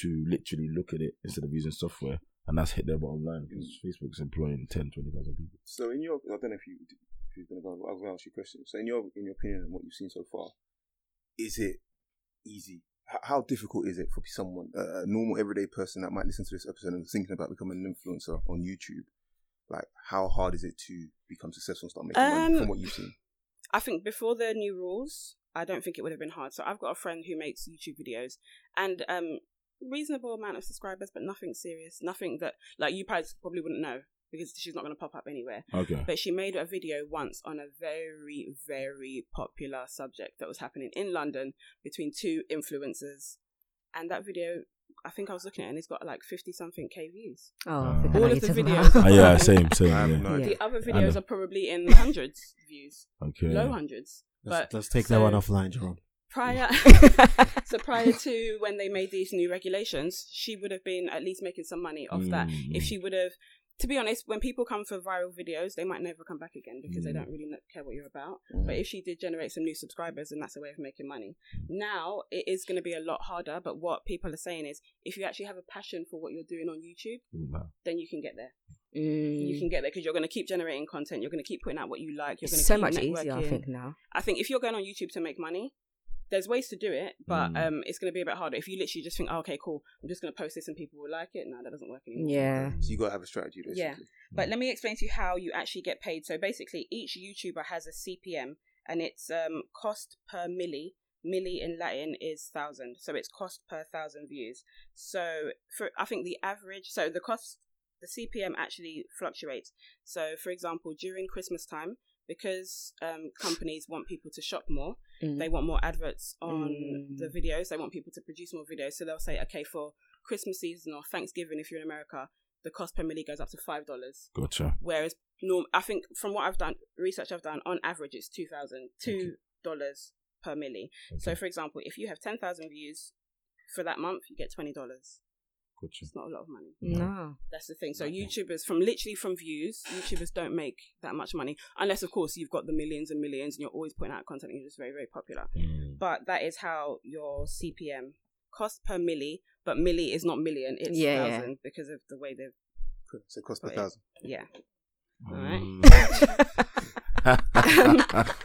to literally look at it instead of using software, and that's hit their bottom line because Facebook's employing 10, 20,000 people. So in your, I don't know if you if you're going to go. I was going to ask you a question. So in your in your opinion and what you've seen so far, is it easy? How, how difficult is it for someone, a a normal everyday person that might listen to this episode and thinking about becoming an influencer on YouTube? Like, how hard is it to become successful and start making money Um, from what you've seen? I think before the new rules, I don't think it would have been hard. So I've got a friend who makes YouTube videos and um reasonable amount of subscribers, but nothing serious, nothing that like you probably probably wouldn't know because she's not going to pop up anywhere. Okay. But she made a video once on a very, very popular subject that was happening in London between two influencers. And that video, I think I was looking at it and it's got like 50 something K views. Oh, I think I All of the talking videos- about. Ah, <laughs> yeah, <laughs> same, same. I have Yeah. no. The other videos are probably in hundreds views, Okay. low hundreds. Let's, But let's take so that one offline, Jerome. Prior, <laughs> <laughs> so prior to when they made these new regulations, she would have been at least making some money off that. Mm. If she would have, to be honest, when people come for viral videos, they might never come back again because they Mm. don't really care what you're about. Mm. But if she did generate some new subscribers, then that's a way of making money. Now it is going to be a lot harder. But what people are saying is, if you actually have a passion for what you're doing on YouTube, Nah. then you can get there. Mm. You can get there because you're going to keep generating content. You're going to keep putting out what you like. You're going It's to so keep much networking. easier, I think, now. I think if you're going on YouTube to make money, there's ways to do it, but Mm. um, it's going to be a bit harder. If you literally just think, oh, okay, cool, I'm just going to post this and people will like it. No, that doesn't work anymore. Yeah. So you got to have a strategy, basically. Yeah. But let me explain to you how you actually get paid. So basically, each YouTuber has a CPM, and it's um, cost per milli. Milli in Latin is thousand, so it's cost per thousand views. So for I think the average, so the cost, the CPM actually fluctuates. So for example, during Christmas time, because um, companies want people to shop more, Mm. they want more adverts on Mm. the videos. They want people to produce more videos. So they'll say, okay, for Christmas season or Thanksgiving, if you're in America, the cost per milli goes up to five dollars. Gotcha. Whereas, norm, I think from what I've done, research I've done, on average, it's two thousand two dollars per milli. So, for example, if you have ten thousand views for that month, you get twenty dollars. Gotcha. It's not a lot of money. No. That's the thing. So YouTubers from literally from views, YouTubers don't make that much money unless, of course, you've got the millions and millions and you're always putting out content and you're just very, very popular. Mm. But that is how your CPM cost per milli, but milli is not million; it's Yeah, yeah. because of the way they've So it cost a thousand. yeah. Alright. Mm. <laughs> <laughs>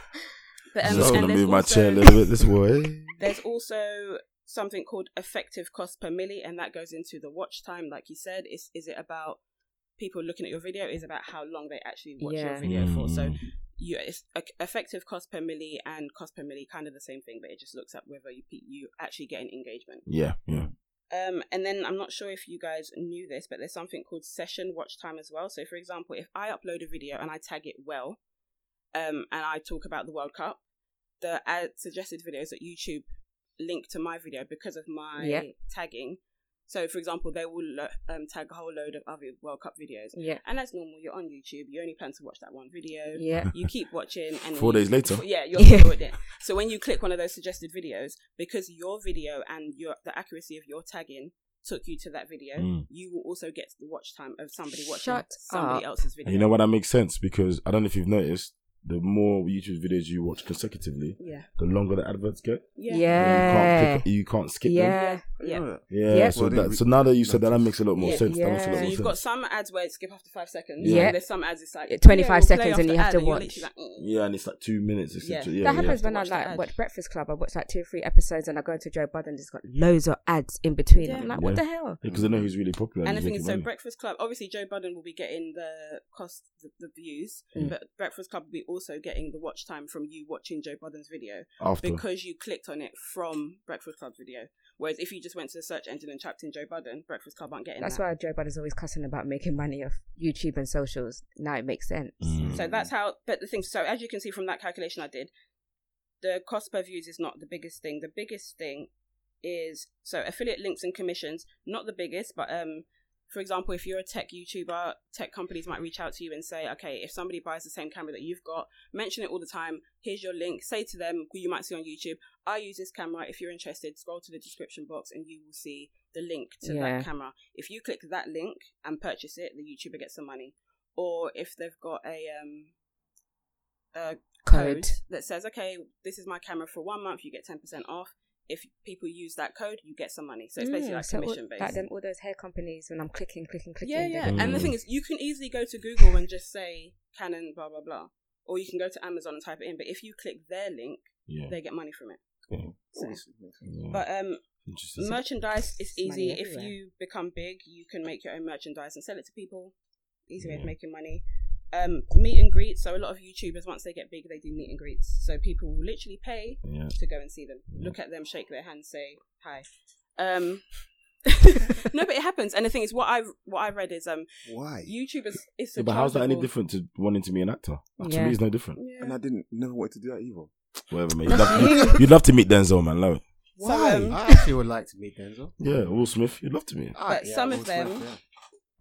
But, um, Just and gonna there's move my chair a little bit this way. There's also something called effective cost per milli, and that goes into the watch time. Like you said, is is it about people looking at your video? Is about how long they actually watch your Yeah. video for? So Mm. you it's a, effective cost per milli and cost per milli kind of the same thing, but it just looks at whether you you actually get an engagement. Yeah, yeah. Um, and then I'm not sure if you guys knew this, but there's something called session watch time as well. So, for example, if I upload a video and I tag it well, um, and I talk about the World Cup, the ad suggested videos that YouTube link to my video because of my Yep. tagging So, for example, they will um, tag a whole load of other World Cup videos, Yeah. and as normal, you're on YouTube. You only plan to watch that one video. Yeah. You keep watching, and Four you- days later. yeah, you're Yeah. bored it. So when you click one of those suggested videos, because your video and your the accuracy of your tagging took you to that video, Mm. you will also get the watch time of somebody watching Shut somebody up. else's video. And you know what? That makes sense because I don't know if you've noticed, the more YouTube videos you watch consecutively, Yeah. the longer the adverts get. Yeah. You can't pick, you can't skip them. Yeah. Yeah. Yeah, Yeah. so that so now that you said that, that makes a lot more Yeah. sense. That a lot Yeah. So more you've sense. got some ads where it skip after five seconds. Yeah. And there's some ads it's like Yeah, 25 yeah, we'll seconds and you have to watch. like, mm. yeah, and it's like two minutes. Yeah. Yeah, that yeah. happens when I watch like ad. watch Breakfast Club. I watch like two or three episodes and I go into Joe Budden. There's got loads of ads in between. Yeah. I'm like, Yeah. what the hell? because I know he's really popular. And the thing is, so. Breakfast Club, obviously Joe Budden will be getting the cost, the, the views, Mm. but Breakfast Club will be also getting the watch time from you watching Joe Budden's video after. because you clicked on it from Breakfast Club's video. Whereas if you just went to the search engine and typed in Joe Budden, Breakfast Club aren't getting That's that. why Joe Budden's always cussing about making money off YouTube and socials. Now it makes sense. Mm. So that's how. But the thing, so as you can see from that calculation I did, the cost per views is not the biggest thing. The biggest thing is so affiliate links and commissions. Not the biggest, but um, for example, if you're a tech YouTuber, tech companies might reach out to you and say, okay, if somebody buys the same camera that you've got, mention it all the time. Here's your link. Say to them, who you might see on YouTube, I use this camera. If you're interested, scroll to the description box and you will see the link to Yeah. that camera. If you click that link and purchase it, the YouTuber gets some money. Or if they've got a um a code, Code. that says, okay, this is my camera for one month, you get ten percent off. If people use that code, you get some money. So it's basically Mm, like so all- commission based. Like them, all those hair companies when I'm clicking, clicking, clicking. Yeah, yeah. go- And the Mm. thing is, you can easily go to Google and just say Canon, blah blah blah, or you can go to Amazon and type it in. But if you click their link, yeah. they get money from it. Yeah. So- yeah. But um, merchandise is easy. If you become big, you can make your own merchandise and sell it to people. Easy way of making money. Um, meet and greets. So a lot of YouTubers, once they get big, they do meet and greets. So people will literally pay yeah. to go and see them, Yeah. look at them, shake their hand, say hi. Um, <laughs> no, but it happens. And the thing is, what I what I read is um, Why? YouTubers is Yeah, but how's that any different to wanting to be an actor? To Yeah. me, it's no different. Yeah. And I didn't never wanted to do that either. Whatever, mate. You'd love, <laughs> you'd, you'd love to meet Denzel, man. Love it. So, um, I actually would like to meet Denzel. Yeah, Will Smith. You'd love to meet. Ah, But some of Will Smith, them- yeah.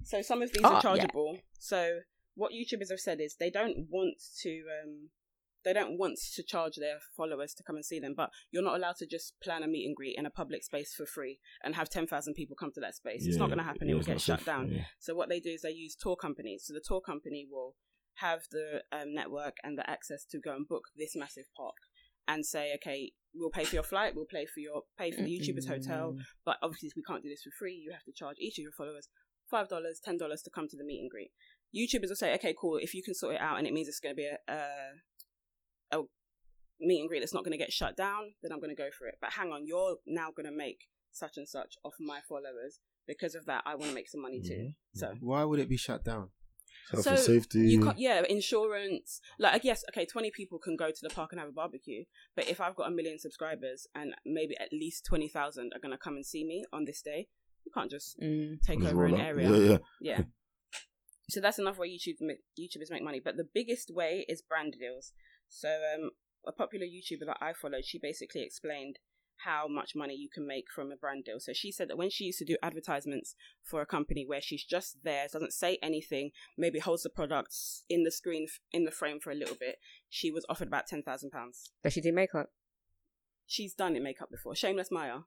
So some of these Oh, are yeah. chargeable. So what YouTubers have said is they don't want to um they don't want to charge their followers to come and see them, but you're not allowed to just plan a meet and greet in a public space for free and have ten thousand people come to that space. it's not going to happen. yeah, it will get shut safe. down. Yeah. So what they do is they use tour companies. So the tour company will have the um, network and the access to go and book this massive park and say, okay, we'll pay for your flight, we'll pay for your pay for the YouTuber's hotel, Mm. but obviously we can't do this for free. You have to charge each of your followers five dollars, ten dollars to come to the meet and greet. YouTubers will say, okay, cool. If you can sort it out, and it means it's going to be a, a a meet and greet that's not going to get shut down, then I'm going to go for it. But hang on, you're now going to make such and such off my followers. Because of that, I want to make some money too. Mhm. So Why would it be shut down? Health so and safety. you can't, yeah, insurance. Like, I guess, okay, 20 people can go to the park and have a barbecue. But if I've got a million subscribers and maybe at least 20,000 are going to come and see me on this day, you can't just Mm. take Just over an up. area. <laughs> Yeah, yeah. Yeah. <laughs> so that's another way YouTube ma- YouTubers make money. But the biggest way is brand deals. So um, a popular YouTuber that I followed, she basically explained how much money you can make from a brand deal. So she said that when she used to do advertisements for a company where she's just there, doesn't say anything, maybe holds the products in the screen in the frame for a little bit, she was offered about ten thousand pounds. Does she do makeup? She's done it makeup before. Shameless Maya.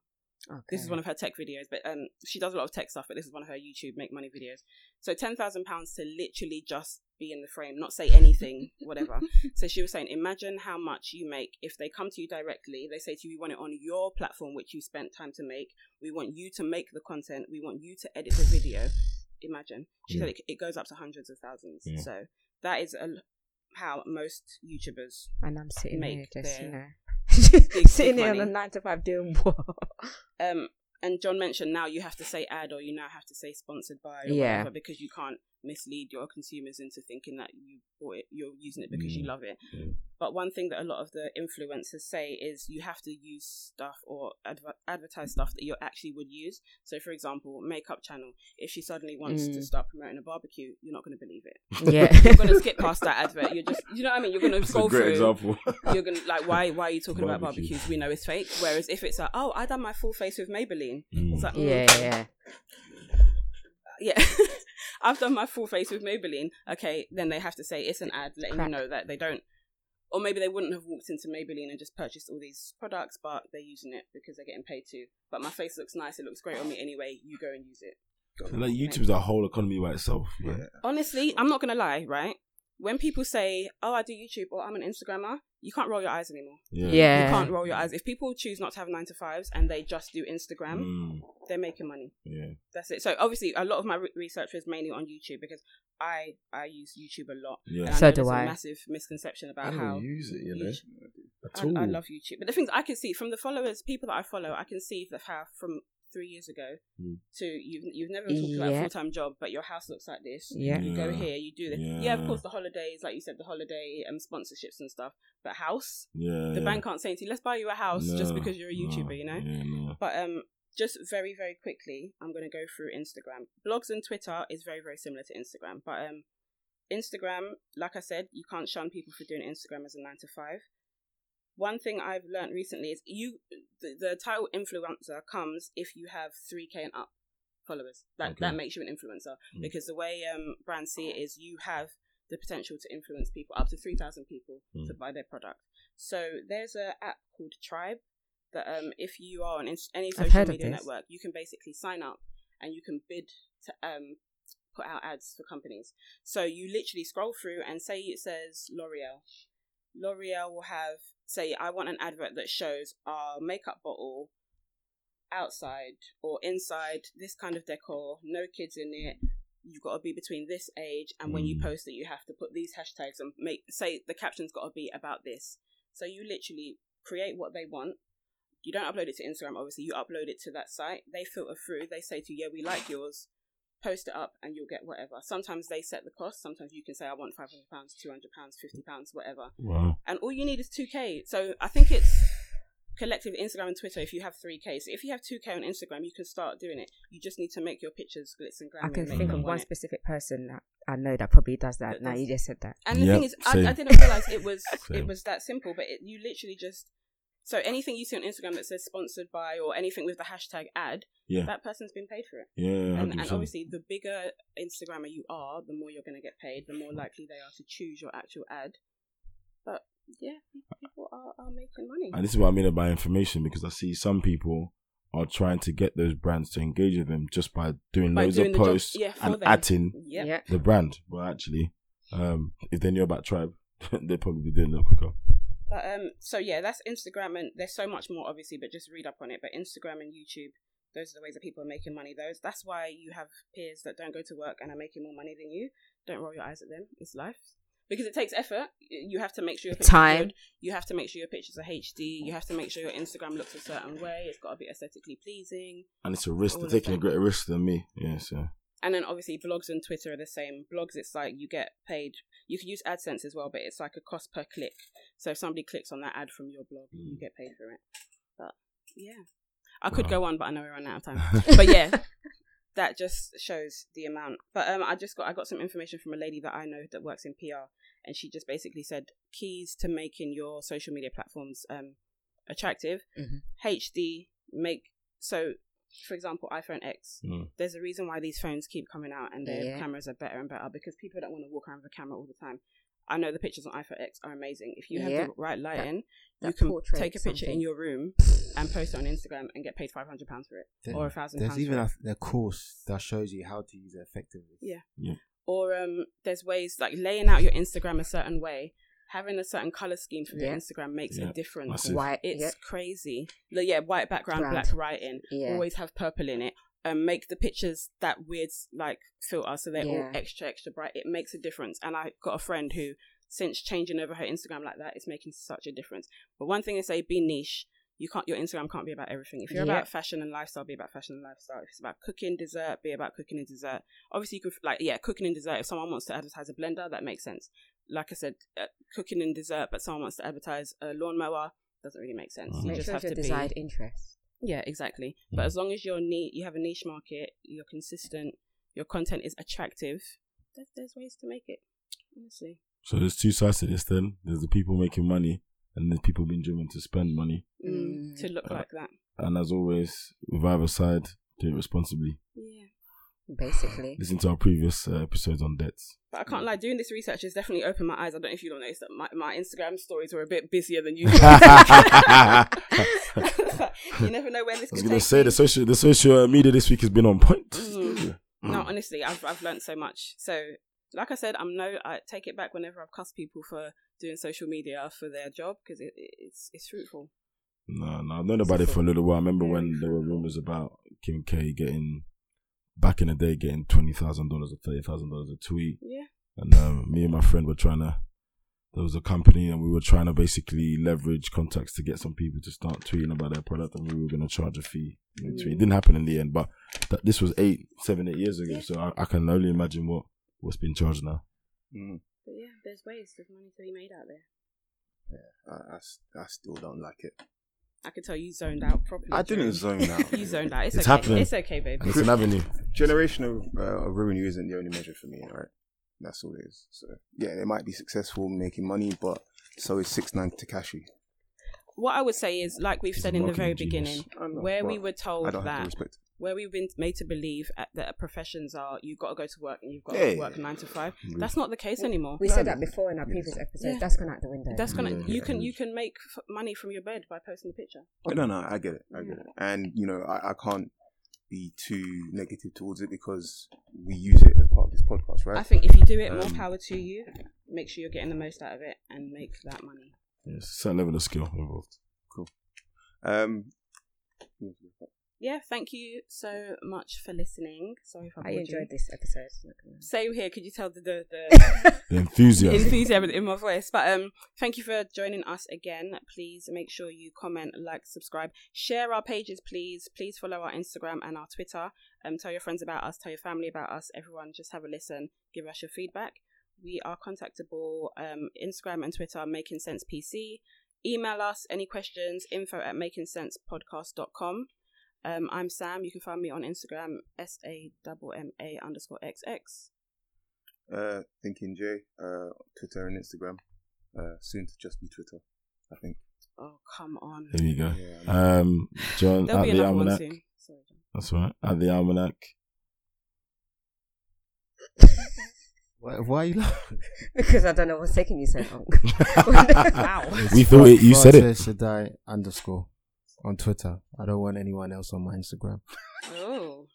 Okay. This is one of her tech videos, but um, she does a lot of tech stuff. But this is one of her YouTube make money videos. So ten thousand pounds to literally just be in the frame, not say anything, <laughs> whatever. so she was saying, imagine how much you make if they come to you directly. They say to you, we want it on your platform, which you spent time to make. We want you to make the content. We want you to edit the video. Imagine. She Yeah. said it, it goes up to hundreds of thousands. Yeah. So that is a, how most YouTubers and I'm sitting make here just, you know, big <laughs> <laughs> sitting here on the nine to five doing what? um and John mentioned now you have to say ad or you now have to say sponsored by or Yeah. whatever because you can't mislead your consumers into thinking that you bought it, you're using it because you Mm. love it. Mm. But one thing that a lot of the influencers say is you have to use stuff or adver- advertise stuff that you actually would use. So, for example, makeup channel. If she suddenly wants to Mm. start promoting a barbecue, you're not going to believe it. <laughs> Yeah. You're going to skip past that advert. You're just, you know what I mean? You're going to It's a scroll great through. example. You're gonna like why? Why are you talking about barbecues? We know it's fake. Whereas if it's like, oh, I done my full face with Maybelline. Mm. It's like, mm, yeah, yeah. yeah. <laughs> I've done my full face with Maybelline. Okay, then they have to say it's an ad letting Crack. you know that they don't. Or maybe they wouldn't have walked into Maybelline and just purchased all these products, but they're using it because they're getting paid to. But my face looks nice. It looks great on me anyway. You go and use it. like YouTube's a whole economy by itself. Yeah. Honestly, I'm not gonna lie. Right? When people say, "Oh, I do YouTube" or "I'm an Instagrammer," you can't roll your eyes anymore. Yeah. Yeah. You can't roll your eyes. If people choose not to have nine to fives and they just do Instagram, Mm, they're making money. yeah. That's it. So obviously, a lot of my re- research was mainly on YouTube because I I use YouTube a lot. Yeah. And I So know do there's I. a massive misconception I about don't how use it, you know. YouTube- At I, I love YouTube. But the things I can see from the followers, people that I follow, I can see that how from three years ago Mm. to you've you've never talked about a full time job, but your house looks like this. Yeah. You go here, you do this. Yeah. Yeah. of course, the holidays, like you said, the holiday um, sponsorships and stuff. But house, Yeah. the yeah. bank can't say to you, "Let's buy you a house just because you're a YouTuber," no, you know. Yeah, no. But um, just very very quickly, I'm going to go through Instagram. Blogs and Twitter is very very similar to Instagram, but um, Instagram, like I said, you can't shun people for doing Instagram as a nine to five. One thing I've learned recently is you the, the title influencer comes if you have three k and up followers. That Okay. that makes you an influencer Mm. because the way um brands see it is you have the potential to influence people up to three thousand people Mm. to buy their product. So there's a app called Tribe that um if you are on any social media network, you can basically sign up and you can bid to um put out ads for companies. So you literally scroll through and say it says L'Oreal. L'Oreal will have say I want an advert that shows our makeup bottle outside or inside this kind of decor, no kids in it. You've got to be between this age, and when you Mm. post it, you have to put these hashtags and make say the caption's got to be about this. So you literally create what they want. You don't upload it to Instagram, obviously. You upload it to that site. They filter through. They say to you, "Yeah, we like yours." Post it up, and you'll get whatever. Sometimes they set the cost. Sometimes you can say, "I want five hundred pounds, two hundred pounds, fifty pounds, whatever." Wow. and all you need is 2k so i think it's collective instagram and twitter if you have 3k so if you have 2k on instagram you can start doing it you just need to make your pictures glitz and glam. I can think of one it. specific person that I know that probably does that. That Now you just said that. and the Yep, thing is I, I didn't realize it was it was that simple but it, you literally just so anything you see on instagram that says sponsored by or anything with the hashtag ad Yeah. that person's been paid for it Yeah. and, hundred and percent. obviously the bigger instagrammer you are the more you're going to get paid the more likely they are to choose your actual ad but yeah people are, are making money And this is what I mean about information because I see some people are trying to get those brands to engage with them just by doing By loads doing of the job- posts yeah, and them. atting Yep. The brand. But actually, um, if they knew about Tribe, <laughs> they'd probably be doing it a little quicker. But um, so yeah, that's Instagram, and there's so much more obviously, but just read up on it. But Instagram and YouTube, those are the ways that people are making money. Those that's why you have peers that don't go to work and are making more money than you. Don't roll your eyes at them. It's life because it takes effort. You have to make sure your pictures are Time. good. You have to make sure your pictures are HD. You have to make sure your Instagram looks a certain way. It's got to be aesthetically pleasing. And it's a risk. They're taking a greater risk than me. Yeah. So And then obviously blogs and Twitter are the same. Blogs, it's like you get paid. You can use AdSense as well, but it's like a cost per click. So if somebody clicks on that ad from your blog, you Mm. get paid for it. But yeah, I could Wow. go on, but I know we're running out of time. <laughs> but yeah, that just shows the amount. But um, I just got I got some information from a lady that I know that works in PR, and she just basically said keys to making your social media platforms um attractive. Mhm. HD make so. For example, iPhone X. Mm. There's a reason why these phones keep coming out and their Yeah. cameras are better and better because people don't want to walk around with a camera all the time. I know the pictures on iPhone X are amazing. If you have Yeah. the right lighting, you that can take a picture something. in your room and post it on Instagram and get paid five hundred pounds for it There- or a thousand There's pounds. even for a, a course that shows you how to use it effectively. Yeah. yeah. or um, there's ways like laying out your Instagram a certain way, having a certain color scheme for your Instagram makes Yeah. a difference. Massive. White. It's Yep. crazy. Like, yeah, white background, Ground. black writing. Yeah. Always have purple in it. Um, make the pictures that weird like filter so they're Yeah. all extra extra bright. It makes a difference. And I got a friend who, since changing over her Instagram like that, it's making such a difference. But one thing I say, be niche. you can't your Instagram can't be about everything. If you're Yeah. about fashion and lifestyle, be about fashion and lifestyle. If it's about cooking, dessert, be about cooking and dessert. Obviously, you could like yeah, cooking and dessert. If someone wants to advertise a blender, that makes sense. Like I said, uh, cooking and dessert, but someone wants to advertise a lawnmower, doesn't really make sense. Mhm. You Make just sure have it's to your be desired interest. yeah, exactly. But as long as you're neat, you have a niche market, you're consistent, your content is attractive. There's, there's ways to make it. Honestly, So there's two sides to this. Then there's the people making money, and there's people being driven to spend money. mm, Mm. to look Uh, like that. And as always, with either side, do it responsibly. Yeah. Basically. <sighs> Listen to our previous uh, episodes on dets. But I Mm. can't lie, doing this research has definitely opened my eyes. I don't know if you don't notice that my, my Instagram stories were a bit busier than usual. <laughs> <laughs> you never know when this I was gonna say you. the social the social media this week has been on point. Mm. <laughs> No, honestly, I've I've learned so much. So, like I said, I'm no. I take it back whenever I've cussed people for doing social media for their job because it, it's it's fruitful. No, no, I've known about it for a little while. I remember when there were rumors about Kim K getting back in the day getting twenty thousand dollars or thirty thousand dollars a tweet, Yeah. and um, me and my friend were trying to. There was a company, and we were trying to basically leverage contacts to get some people to start tweeting about their product, and we were going to charge a fee. in between. It didn't happen in the end, but that, this was eight, seven, eight years ago. Yeah. So I, I can only imagine what what's being charged now. Mm. But yeah, there's ways. There's money to be made out there. Yeah, I still don't like it. I can tell you zoned out properly. I didn't during- zone out. <laughs> You zoned out. It's, It's okay. happening. It's okay, baby. It's an avenue. <laughs> Generational uh, revenue isn't the only measure for me, right? That's all it is. So yeah, they might be successful making money, but so is six nine Tekashi. What I would say is, like we've He's said in the very genius. beginning, I know, where we were told I don't have that to respect. Where we've been made to believe at, that professions are you've got to go to work and you've got Yeah, to work yeah. nine to five. That's not the case anymore. We said that before in our previous episodes. Yeah. That's gone out the window. That's gonna Yeah, you yeah. can you can make f- money from your bed by posting a picture. Oh, no, no, I get it. I get it. And you know, I, I can't be too negative towards it because we use it as part of this podcast, right? I think if you do it, more Um, power to you. Make sure you're getting the most out of it and make that money. Yes, a certain level of skill involved. Cool. Um, Yeah, thank you so much for listening. Sorry if I, I bored you. enjoyed this episode. Same here. Could you tell the the, the <laughs> The enthusiasm. enthusiasm in my voice. But um, thank you for joining us again. Please make sure you comment, like, subscribe, share our pages, please. Please follow our Instagram and our Twitter. Um, tell your friends about us, tell your family about us. Everyone, just have a listen. Give us your feedback. We are contactable. Um, Instagram and Twitter, Making Cents PC. Email us any questions. Info at makingcents.podcast.com. Um, I'm Sam. You can find me on Instagram, S A M M A underscore XX. uh, Thinking J, uh, Twitter and Instagram. Uh, soon to just be Twitter, I think. Oh, come on. There you go. Yeah. Um, John at the almanac. Sorry, John. That's right. At the almanac. Why, why are you laughing? <laughs> because I don't know what's taking you so long. <laughs> <laughs> Wow. We thought it, you said it. Francis Addai underscore on Twitter. I don't want anyone else on my Instagram. Oh.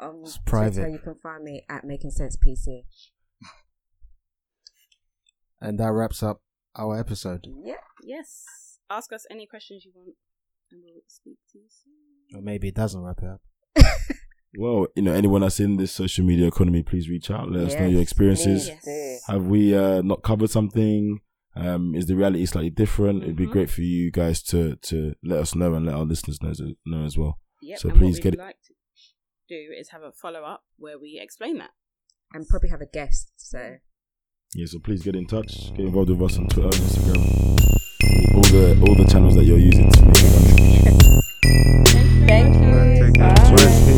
Um, It's private. Twitter, you can find me at Making Cents PC. And that wraps up our episode. Yeah. Yes. Ask us any questions you want and we'll speak to you soon. Or maybe it doesn't wrap it up. <laughs> Well, you know, anyone that's in this social media economy, please reach out. Let us know your experiences. please do. Have we uh, not covered something? Um, is the reality slightly different? It'd be Mhm. great for you guys to to let us know and let our listeners know, know as well. Yep. So and please what get we'd it- like to do is have a follow up where we explain that. And probably have a guest. So Yeah, so please get in touch. Get involved with us on Twitter, Instagram, all the all the channels that you're using to make it. thank you. Take care. Bye. Peace.